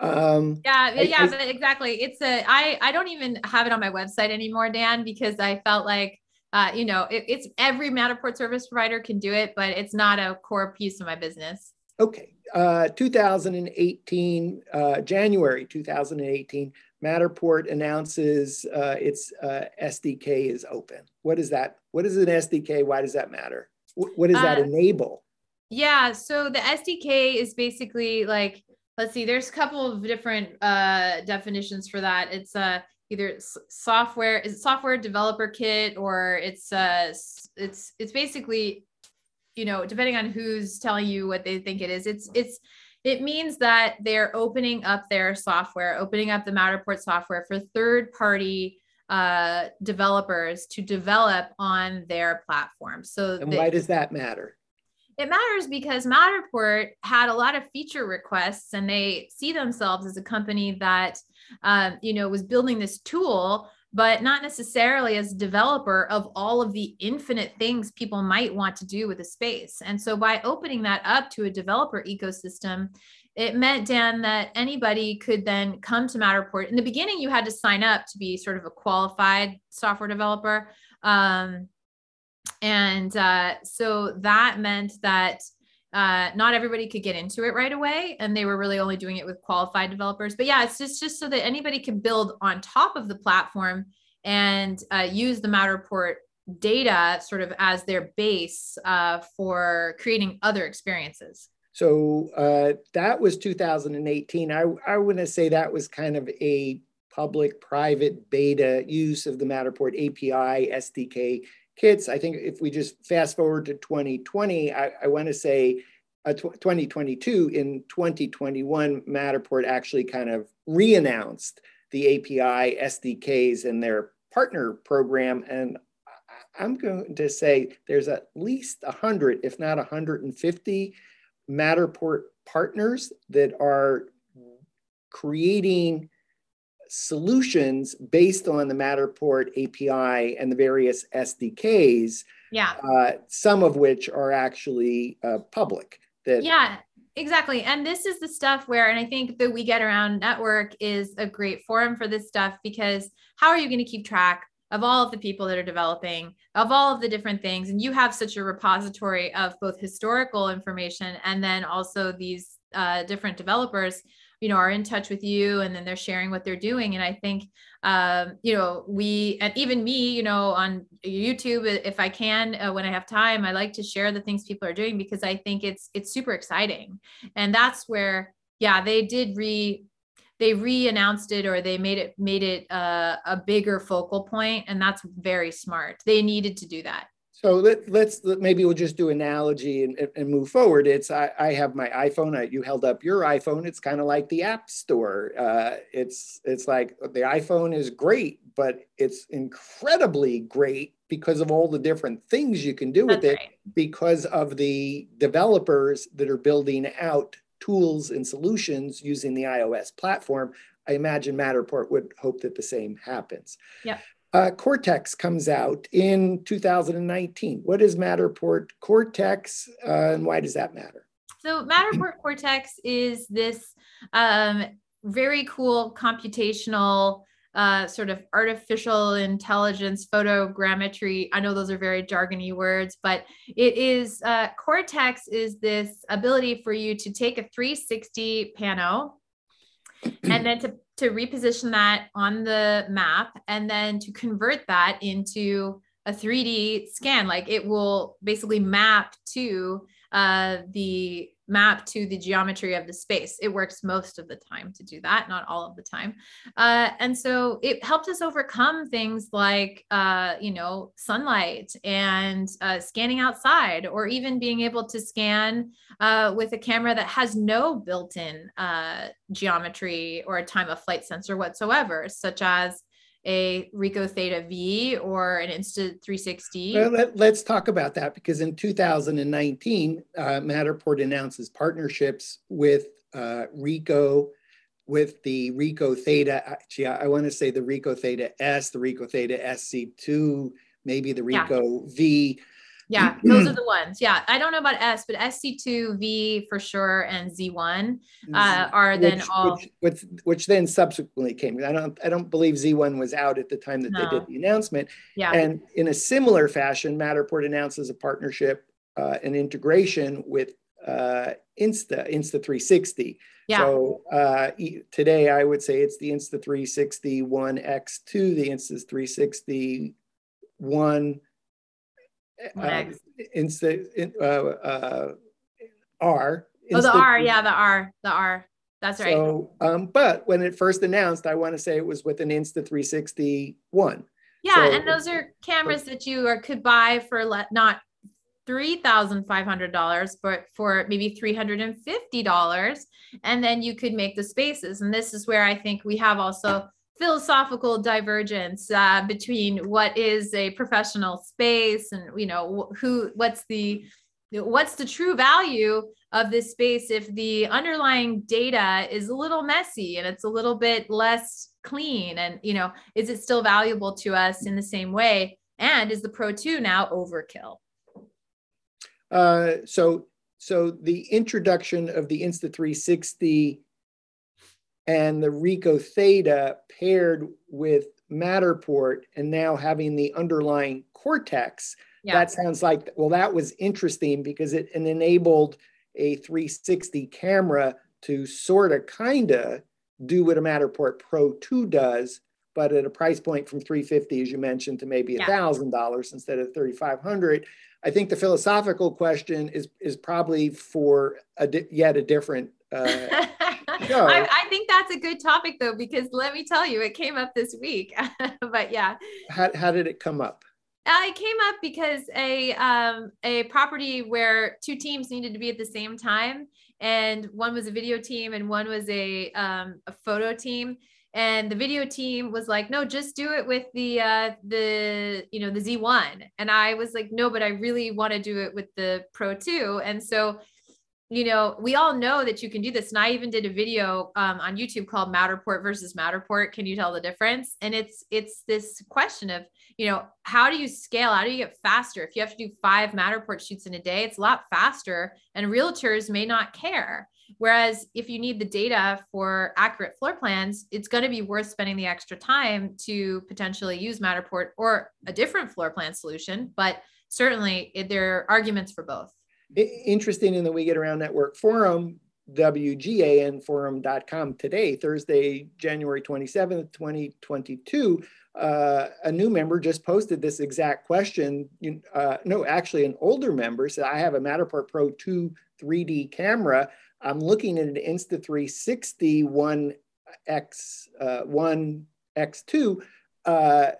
Um, yeah, I, yeah, I, but exactly. It's a. I I don't even have it on my website anymore, Dan, because I felt like. Uh, you know, it, it's every Matterport service provider can do it, but it's not a core piece of my business. Okay, uh, 2018, uh, January 2018, Matterport announces uh, its uh, SDK is open. What is that? What is an SDK? Why does that matter? what does that uh, enable? Yeah, so the SDK is basically like, let's see, there's a couple of different uh, definitions for that. It's uh, either software, is it software developer kit, or it's uh, it's it's basically, you know, depending on who's telling you what they think it is. It's it's it means that they're opening up their software, opening up the Matterport software for third party uh, developers to develop on their platform. So, and why does that matter? It matters because Matterport had a lot of feature requests, and they see themselves as a company that, um, you know, was building this tool but not necessarily as developer of all of the infinite things people might want to do with a space. And so by opening that up to a developer ecosystem, it meant, Dan, that anybody could then come to Matterport. In the beginning, you had to sign up to be sort of a qualified software developer. Um, and uh, so that meant that uh, not everybody could get into it right away and they were really only doing it with qualified developers. But yeah it's just just so that anybody can build on top of the platform and uh, use the matterport data sort of as their base uh, for creating other experiences. So uh, that was 2018 i, I want to say that was kind of a public private beta use of the matterport api sdk kits. I think if we just fast forward to 2020, I, I want to say uh, 2022, in 2021, Matterport actually kind of re-announced the API SDKs and their partner program. And I'm going to say there's at least 100, if not 150 Matterport partners that are creating solutions based on the Matterport API and the various SDKs. Yeah. Uh, some of which are actually uh, public. that yeah exactly and this is the stuff where and i think the we get around network is a great forum for this stuff because how are you going to keep track of all of the people that are developing of all of the different things and you have such a repository of both historical information and then also these uh, different developers you know are in touch with you and then they're sharing what they're doing. And i think um, you know we and even me you know on youtube if i can uh, when i have time i like to share the things people are doing because i think it's it's super exciting. And that's where yeah they did re they re-announced it or they made it made it uh, a bigger focal point and that's very smart. They needed to do that so let, let's let, maybe we'll just do analogy and, and move forward. It's I, I have my iPhone. I, you held up your iPhone. It's kind of like the App Store. Uh, it's it's like the iPhone is great, but it's incredibly great because of all the different things you can do with it. Right. Because of the developers that are building out tools and solutions using the iOS platform. I imagine Matterport would hope that the same happens. Yeah. Uh, Cortex comes out in 2019. What is Matterport Cortex uh, and why does that matter? So, Matterport Cortex is this um, very cool computational uh, sort of artificial intelligence photogrammetry. I know those are very jargony words, but it is uh, Cortex is this ability for you to take a 360 pano and then to to reposition that on the map and then to convert that into a 3D scan. Like it will basically map to uh, the map to the geometry of the space. It works most of the time to do that, not all of the time. Uh, and so it helped us overcome things like, uh, you know, sunlight and uh, scanning outside, or even being able to scan uh, with a camera that has no built in uh, geometry or a time of flight sensor whatsoever, such as a Ricoh Theta V or an Insta360? Well, let, us talk about that because in 2019, uh, Matterport announces partnerships with uh, Ricoh, with the Ricoh Theta. Actually, I, I want to say the Ricoh Theta S, the Ricoh Theta SC2, maybe the Ricoh yeah. V. Yeah, <clears throat> those are the ones. Yeah, I don't know about S, but SC2V for sure and Z1 uh, are which, then all which, which, which, then subsequently came. I don't I don't believe Z1 was out at the time that no. they did the announcement. Yeah. And in a similar fashion, Matterport announces a partnership uh, and integration with uh, Insta Insta 360. Yeah. So uh, today I would say it's the Insta 360 One X2, the Insta 360 One uh, instead uh, uh, R. Oh, the R, yeah, the R, the R. That's right. So, um, but when it first announced, I want to say it was with an Insta 360 one. Yeah, so, and those are cameras that you are, could buy for le- not three thousand five hundred dollars, but for maybe three hundred and fifty dollars, and then you could make the spaces. And this is where I think we have also philosophical divergence uh, between what is a professional space and you know who what's the what's the true value of this space if the underlying data is a little messy and it's a little bit less clean? And you know is it still valuable to us in the same way? And is the pro 2 now overkill? Uh, so so the introduction of the insta 360 and the Ricoh Theta paired with Matterport and now having the underlying cortex, yeah. that sounds like, well, that was interesting because it, it enabled a 360 camera to sort of kind of do what a Matterport Pro 2 does, but at a price point from 350, as you mentioned, to maybe a thousand dollars instead of 3,500. I think the philosophical question is is probably for a di- yet a different uh, <laughs> I, I, think that's a good topic though, because let me tell you, it came up this week. <laughs> but yeah. How, how did it come up? Uh, it came up because a um, a property where two teams needed to be at the same time, and one was a video team and one was a um, a photo team. And the video team was like, "No, just do it with the uh, the you know the Z1." And I was like, "No, but I really want to do it with the Pro 2." And so you know, we all know that you can do this. And I even did a video um, on YouTube called Matterport versus Matterport. Can you tell the difference? And it's it's this question of, you know, how do you scale? How do you get faster? If you have to do five Matterport shoots in a day, it's a lot faster, and realtors may not care. Whereas if you need the data for accurate floor plans, it's going to be worth spending the extra time to potentially use Matterport or a different floor plan solution. But certainly, there are arguments for both. Interesting in the We Get Around Network forum, WGANforum.com today, Thursday, January 27th, 2022 uh, a new member just posted this exact question. Uh, no, actually, an older member said, I have a Matterport Pro 2 3D camera. I'm looking at an Insta360 1X, uh, 1X2. Uh,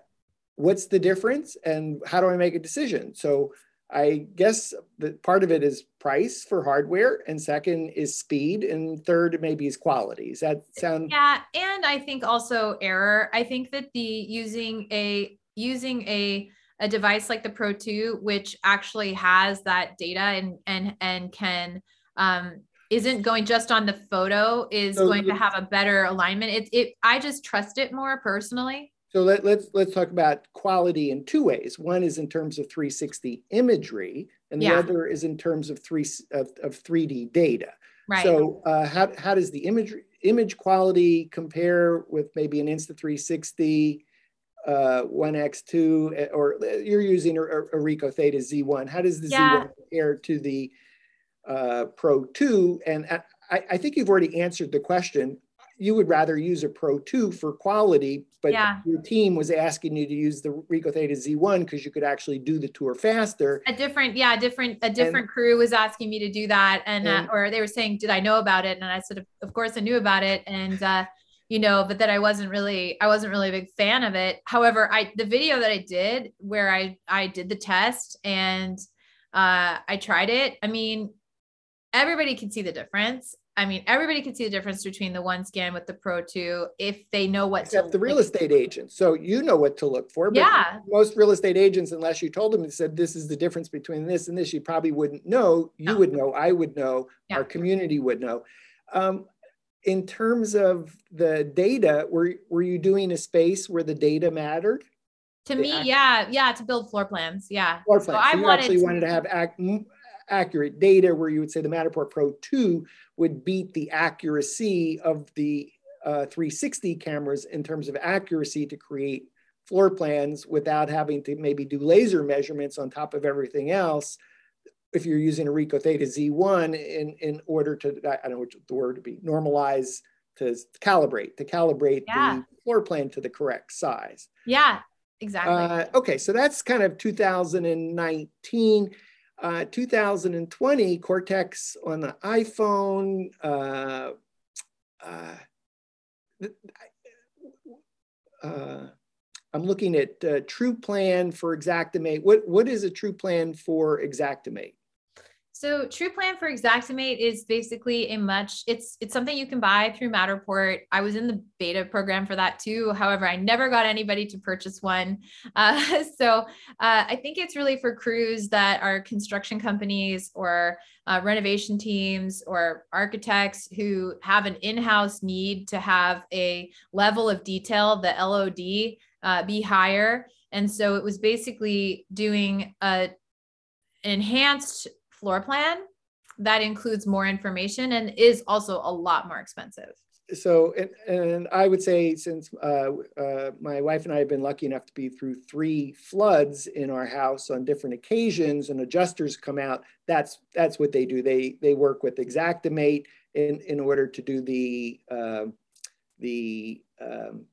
what's the difference and how do I make a decision? So I guess that part of it is price for hardware, and second is speed, and third maybe is quality. Does that sound? Yeah, and I think also error. I think that the using a using a a device like the Pro 2, which actually has that data and and and can um, isn't going just on the photo, is so going to have a better alignment. It it I just trust it more personally. So let, let's let's talk about quality in two ways. One is in terms of 360 imagery, and the yeah. other is in terms of three of, of 3D data. Right. So uh, how how does the image image quality compare with maybe an Insta360 uh, 1x2 eh, or uh, you're using a, a Ricoh Theta Z1? How does the yeah. Z1 compare to the uh, Pro 2? And I, I think you've already answered the question you would rather use a Pro 2 for quality, but yeah. your team was asking you to use the Ricoh Theta Z1 because you could actually do the tour faster. A different, yeah, different, a different and, crew was asking me to do that, and, uh, and uh, or they were saying, "Did I know about it?" And I said, "Of course, I knew about it." And uh, you know, but that I wasn't really, I wasn't really a big fan of it. However, I the video that I did where I I did the test and uh, I tried it. I mean, everybody can see the difference I mean, everybody can see the difference between the one scan with the Pro 2 if they know what Except to the real estate agents. So you know what to look for. yeah. Most real estate agents, unless you told them and said, this is the difference between this and this, you probably wouldn't know. You no. would know. I would know. Yeah. Our community would know. Um, in terms of the data, were, were you doing a space where the data mattered? To me, yeah, yeah, to build floor plans, yeah. Floor plans. So, so I wanted actually to, wanted to have act, accurate data where you would say the Matterport Pro 2 would beat the accuracy of the uh, 360 cameras in terms of accuracy to create floor plans without having to maybe do laser measurements on top of everything else if you're using a Ricoh Theta Z1 in, in order to, I don't know what the word would be, normalize to calibrate, to calibrate yeah. the floor plan to the correct size. Yeah, exactly. Uh, okay, so that's kind of 2019. Uh, 2020, Cortex on the iPhone. Uh, uh, uh, I'm looking at uh, True Plan for Xactimate. What, what is a True Plan for Xactimate? So True Plan for Xactimate is basically a much it's it's something you can buy through Matterport. I was in the beta program for that too. However, I never got anybody to purchase one. <laughs> Uh, so uh, I think it's really for crews that are construction companies or uh, renovation teams or architects who have an in-house need to have a level of detail, the LOD, uh, be higher. And so it was basically doing a enhanced floor plan that includes more information and is also a lot more expensive. So, and, and I would say since uh, uh, my wife and I have been lucky enough to be through three floods in our house on different occasions, and adjusters come out. That's that's what they do. They they work with Xactimate in in order to do the uh, the um,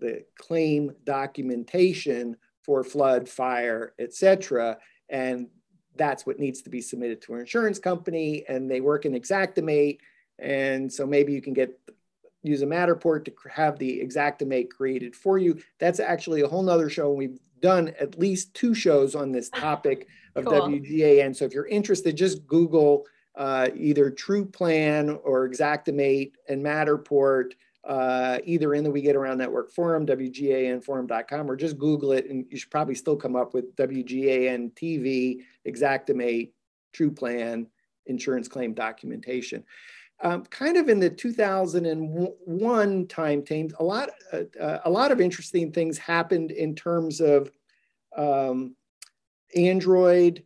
the claim documentation for flood, fire, etc. And that's what needs to be submitted to an insurance company and they work in Xactimate. And so maybe you can get use a Matterport to have the Xactimate created for you. That's actually a whole nother show. And We've done at least two shows on this topic of cool. WGAN. So if you're interested, just Google uh, either True Plan or Xactimate and Matterport uh, either in the We Get Around Network forum, WGANforum.com, or just Google it, and you should probably still come up with WGAN TV, Xactimate, True Plan, insurance claim documentation. Um, kind of in the 2001 time frame, a lot, uh, a lot of interesting things happened in terms of um, Android,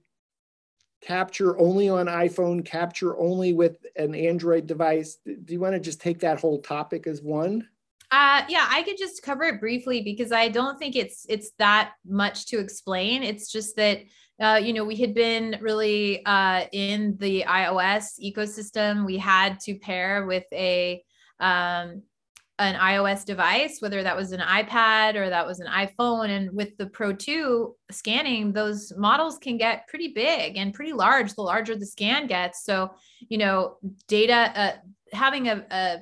capture only on iPhone, capture only with an Android device. Do you want to just take that whole topic as one? Uh, yeah, I could just cover it briefly because I don't think it's it's that much to explain. It's just that uh, you know we had been really uh, in the iOS ecosystem. We had to pair with a um, an iOS device, whether that was an iPad or that was an iPhone. And with the Pro 2 scanning, those models can get pretty big and pretty large the larger the scan gets. So, you know, data, uh, having a, a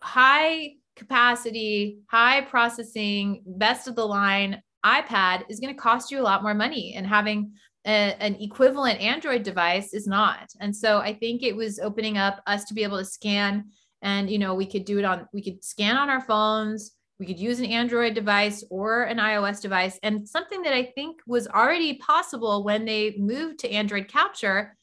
high capacity, high processing, best of the line iPad is going to cost you a lot more money. And having a, an equivalent Android device is not. And so I think it was opening up us to be able to scan and you know we could do it on we could scan on our phones we could use an android device or an ios device. And something that i think was already possible when they moved to android capture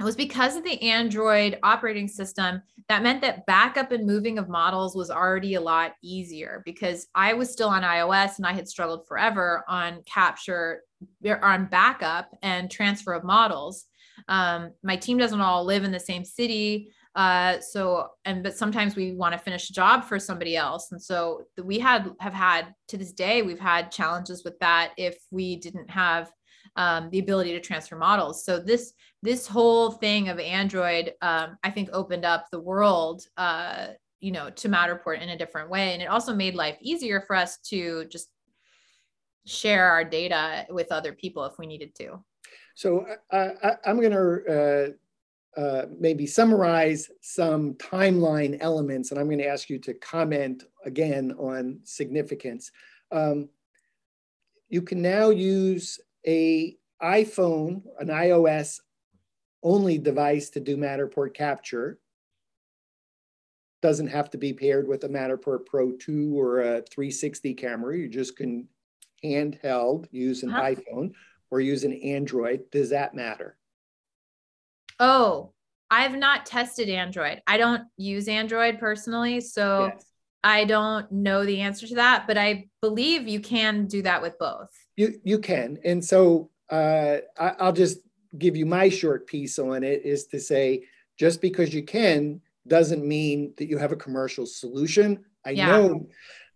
was because of the android operating system that meant that backup and moving of models was already a lot easier because i was still on ios and i had struggled forever on capture or on backup and transfer of models. Um, my team doesn't all live in the same city uh, so, and but sometimes we want to finish a job for somebody else, and so we had have had to this day we've had challenges with that if we didn't have um, the ability to transfer models. So this this whole thing of Android, um, I think, opened up the world, uh, you know, to Matterport in a different way, and it also made life easier for us to just share our data with other people if we needed to. So uh, I, am going to uh, maybe summarize some timeline elements, and I'm going to ask you to comment again on significance. Um, you can now use a iPhone, an iOS only device to do Matterport capture. Doesn't have to be paired with a Matterport Pro 2 or a 360 camera. You just can handheld use an huh? iPhone or use an Android. Does that matter? Oh, I've not tested Android. I don't use Android personally, so yes. I don't know the answer to that, but I believe you can do that with both. You you can, and so uh, I, I'll just give you my short piece on it. Is to say, just because you can doesn't mean that you have a commercial solution. I yeah. know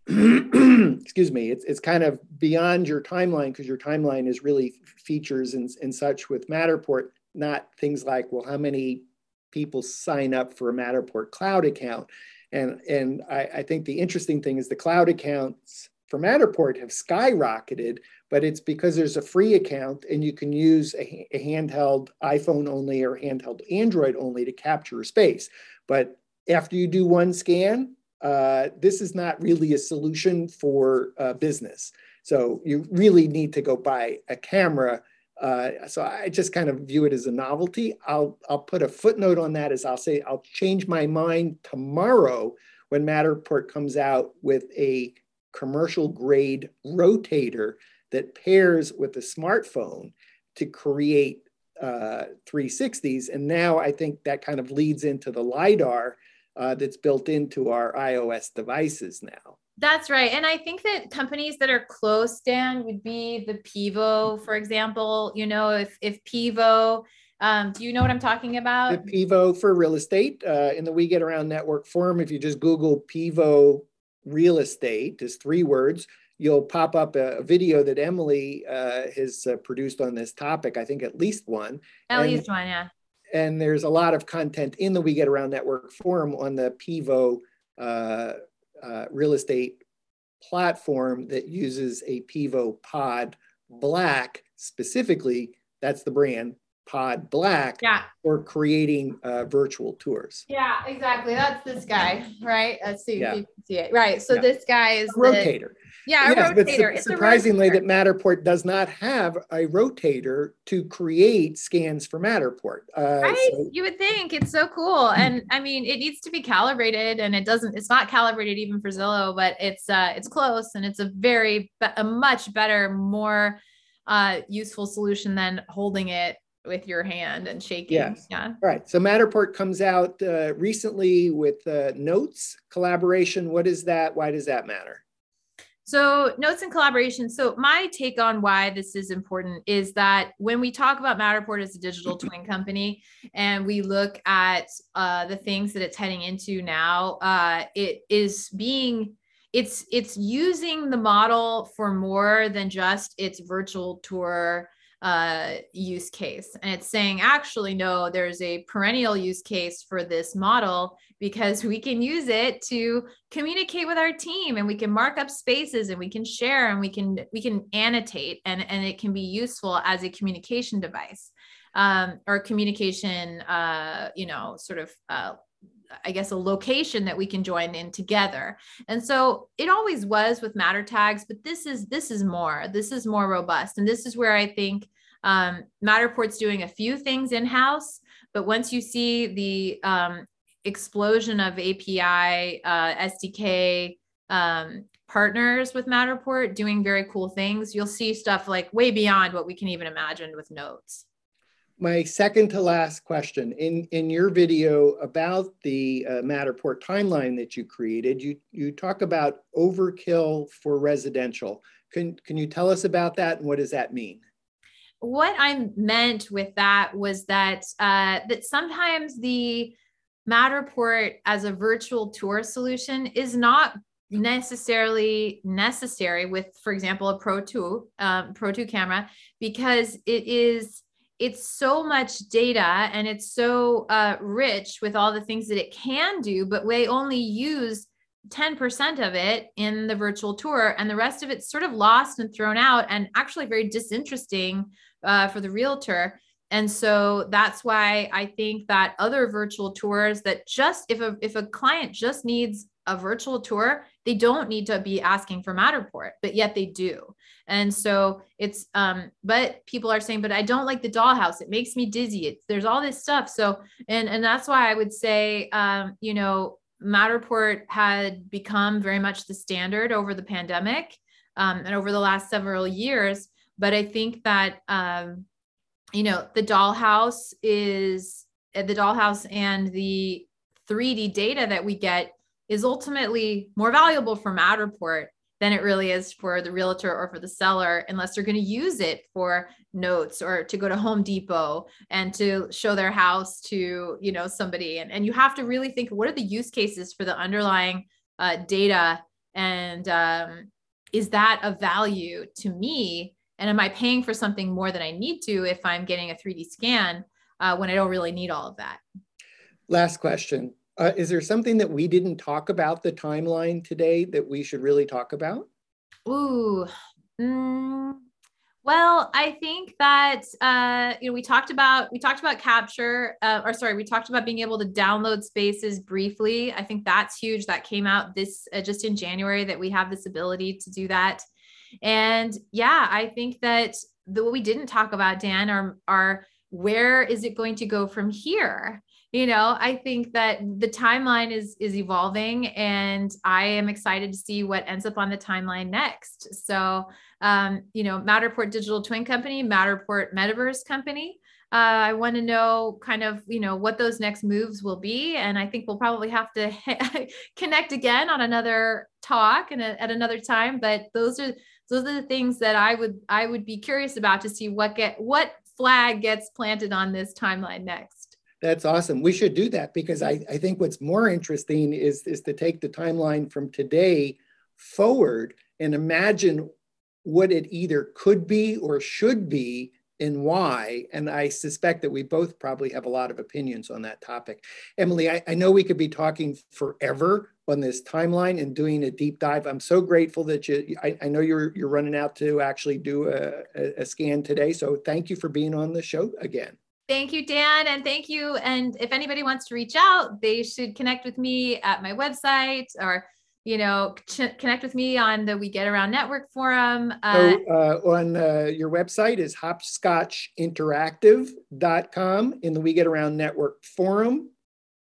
<clears throat> excuse me, it's, it's kind of beyond your timeline because your timeline is really features and, and such with Matterport not things like, well, how many people sign up for a Matterport cloud account? And, and I, I think the interesting thing is the cloud accounts for Matterport have skyrocketed, but it's because there's a free account and you can use a, a handheld iPhone only or handheld Android only to capture space. But after you do one scan, uh, this is not really a solution for uh, business. So you really need to go buy a camera uh, so I just kind of view it as a novelty. I'll I'll put a footnote on that as I'll say I'll change my mind tomorrow when Matterport comes out with a commercial grade rotator that pairs with a smartphone to create uh, 360s. And now I think that kind of leads into the LiDAR uh, that's built into our iOS devices now. That's right. And I think that companies that are close, Dan, would be the Pivo, for example. You know, if if Pivo, um, do you know what I'm talking about? The Pivo for real estate uh, in the We Get Around Network forum. If you just Google Pivo real estate, is three words. You'll pop up a, video that Emily uh, has uh, produced on this topic. I think at least one. At least one, yeah. And there's a lot of content in the We Get Around Network forum on the Pivo uh, real estate platform that uses a Pivo Pod Black specifically. That's the brand Pod Black yeah. for creating uh, virtual tours. Yeah, exactly. That's this guy, right? Let's see yeah. if you can see it. Right. So yeah. this guy is a rotator. Yeah, a yes, rotator. Su- surprisingly, rotator. that Matterport does not have a rotator to create scans for Matterport. Uh, right? So- you would think it's so cool, and I mean, it needs to be calibrated, and it doesn't. It's not calibrated even for Zillow, but it's uh, it's close, and it's a very a much better, more uh, useful solution than holding it with your hand and shaking. Yes. Yeah. Right. So Matterport comes out uh, recently with uh, notes collaboration. What is that? Why does that matter? So, notes and collaboration. So, my take on why this is important is that when we talk about Matterport as a digital <clears throat> twin company and we look at uh, the things that it's heading into now, uh, it is being it's it's using the model for more than just its virtual tour uh, use case. And it's saying, actually, no, there's a perennial use case for this model because we can use it to communicate with our team and we can mark up spaces and we can share and we can we can annotate and, and it can be useful as a communication device um, or communication uh, you know sort of uh, I guess a location that we can join in together. And so it always was with Mattertags, but this is this is more. This is more robust, and this is where I think um, Matterport's doing a few things in house. But once you see the um, explosion of API uh, SDK um, partners with Matterport doing very cool things, you'll see stuff like way beyond what we can even imagine with notes. My second to last question. In in your video about the uh, matterport timeline that you created you you talk about overkill for residential. Can can you tell us about that and what does that mean what i meant with that was that uh, that sometimes the matterport as a virtual tour solution is not necessarily necessary with for example a pro 2 um, pro 2 camera because it is it's so much data and it's so uh, rich with all the things that it can do, but we only use 10% of it in the virtual tour, and the rest of it's sort of lost and thrown out, and actually very disinteresting uh, for the realtor. And so that's why I think that other virtual tours that just if a if a client just needs a virtual tour, they don't need to be asking for Matterport, but yet they do. And so it's, um, but people are saying, but I don't like the dollhouse. It makes me dizzy. It's, there's all this stuff. So, and, and that's why I would say, um, you know, Matterport had become very much the standard over the pandemic um, and over the last several years. But I think that, um, you know, the dollhouse is uh, the dollhouse and the 3D data that we get is ultimately more valuable for Matterport than it really is for the realtor or for the seller unless they're going to use it for notes or to go to home depot and to show their house to you know somebody. And, and you have to really think what are the use cases for the underlying uh, data? And um, is that a value to me and am i paying for something more than i need to if i'm getting a 3d scan uh, when i don't really need all of that last question uh, is there something that we didn't talk about the timeline today that we should really talk about? Ooh, mm, well, I think that uh, you know we talked about we talked about capture, uh, or sorry, we talked about being able to download spaces briefly. I think that's huge. That came out this uh, just in January that we have this ability to do that. And yeah, I think that the what we didn't talk about, Dan, are are where is it going to go from here? you know i think that the timeline is is evolving and i am excited to see what ends up on the timeline next so um, you know matterport digital twin company matterport metaverse company uh, I want to know kind of, you know, what those next moves will be. And I think we'll probably have to <laughs> connect again on another talk and at another time. But those are those are the things that I would I would be curious about to see what get what flag gets planted on this timeline next. That's awesome. We should do that because I, I think what's more interesting is, is to take the timeline from today forward and imagine what it either could be or should be and why. And I suspect that we both probably have a lot of opinions on that topic. Emily, I, I know we could be talking forever on this timeline and doing a deep dive. I'm so grateful that you, I, I know you're, you're running out to actually do a, a, a scan today. So thank you for being on the show again. Thank you, Dan, and thank you. And if anybody wants to reach out, they should connect with me at my website or you know ch- connect with me on the we get around network forum uh, uh, on uh, your website is hopscotchinteractive.com in the we get around network forum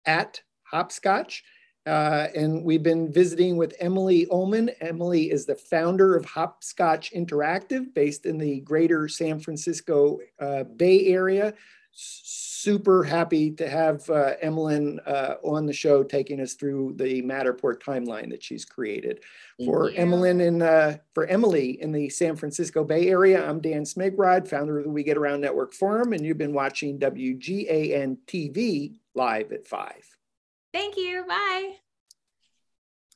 at hopscotch uh, and we've been visiting with Emily Olman. Emily is the founder of Hopscotch Interactive, based in the greater San Francisco uh, Bay Area. Super happy to have uh, Emily uh, on the show, taking us through the Matterport timeline that she's created. Thank for you. Emily and uh, for Emily in the San Francisco Bay Area, I'm Dan Smigrod, founder of the We Get Around Network Forum, and you've been watching WGAN TV live at five. Thank you. Bye.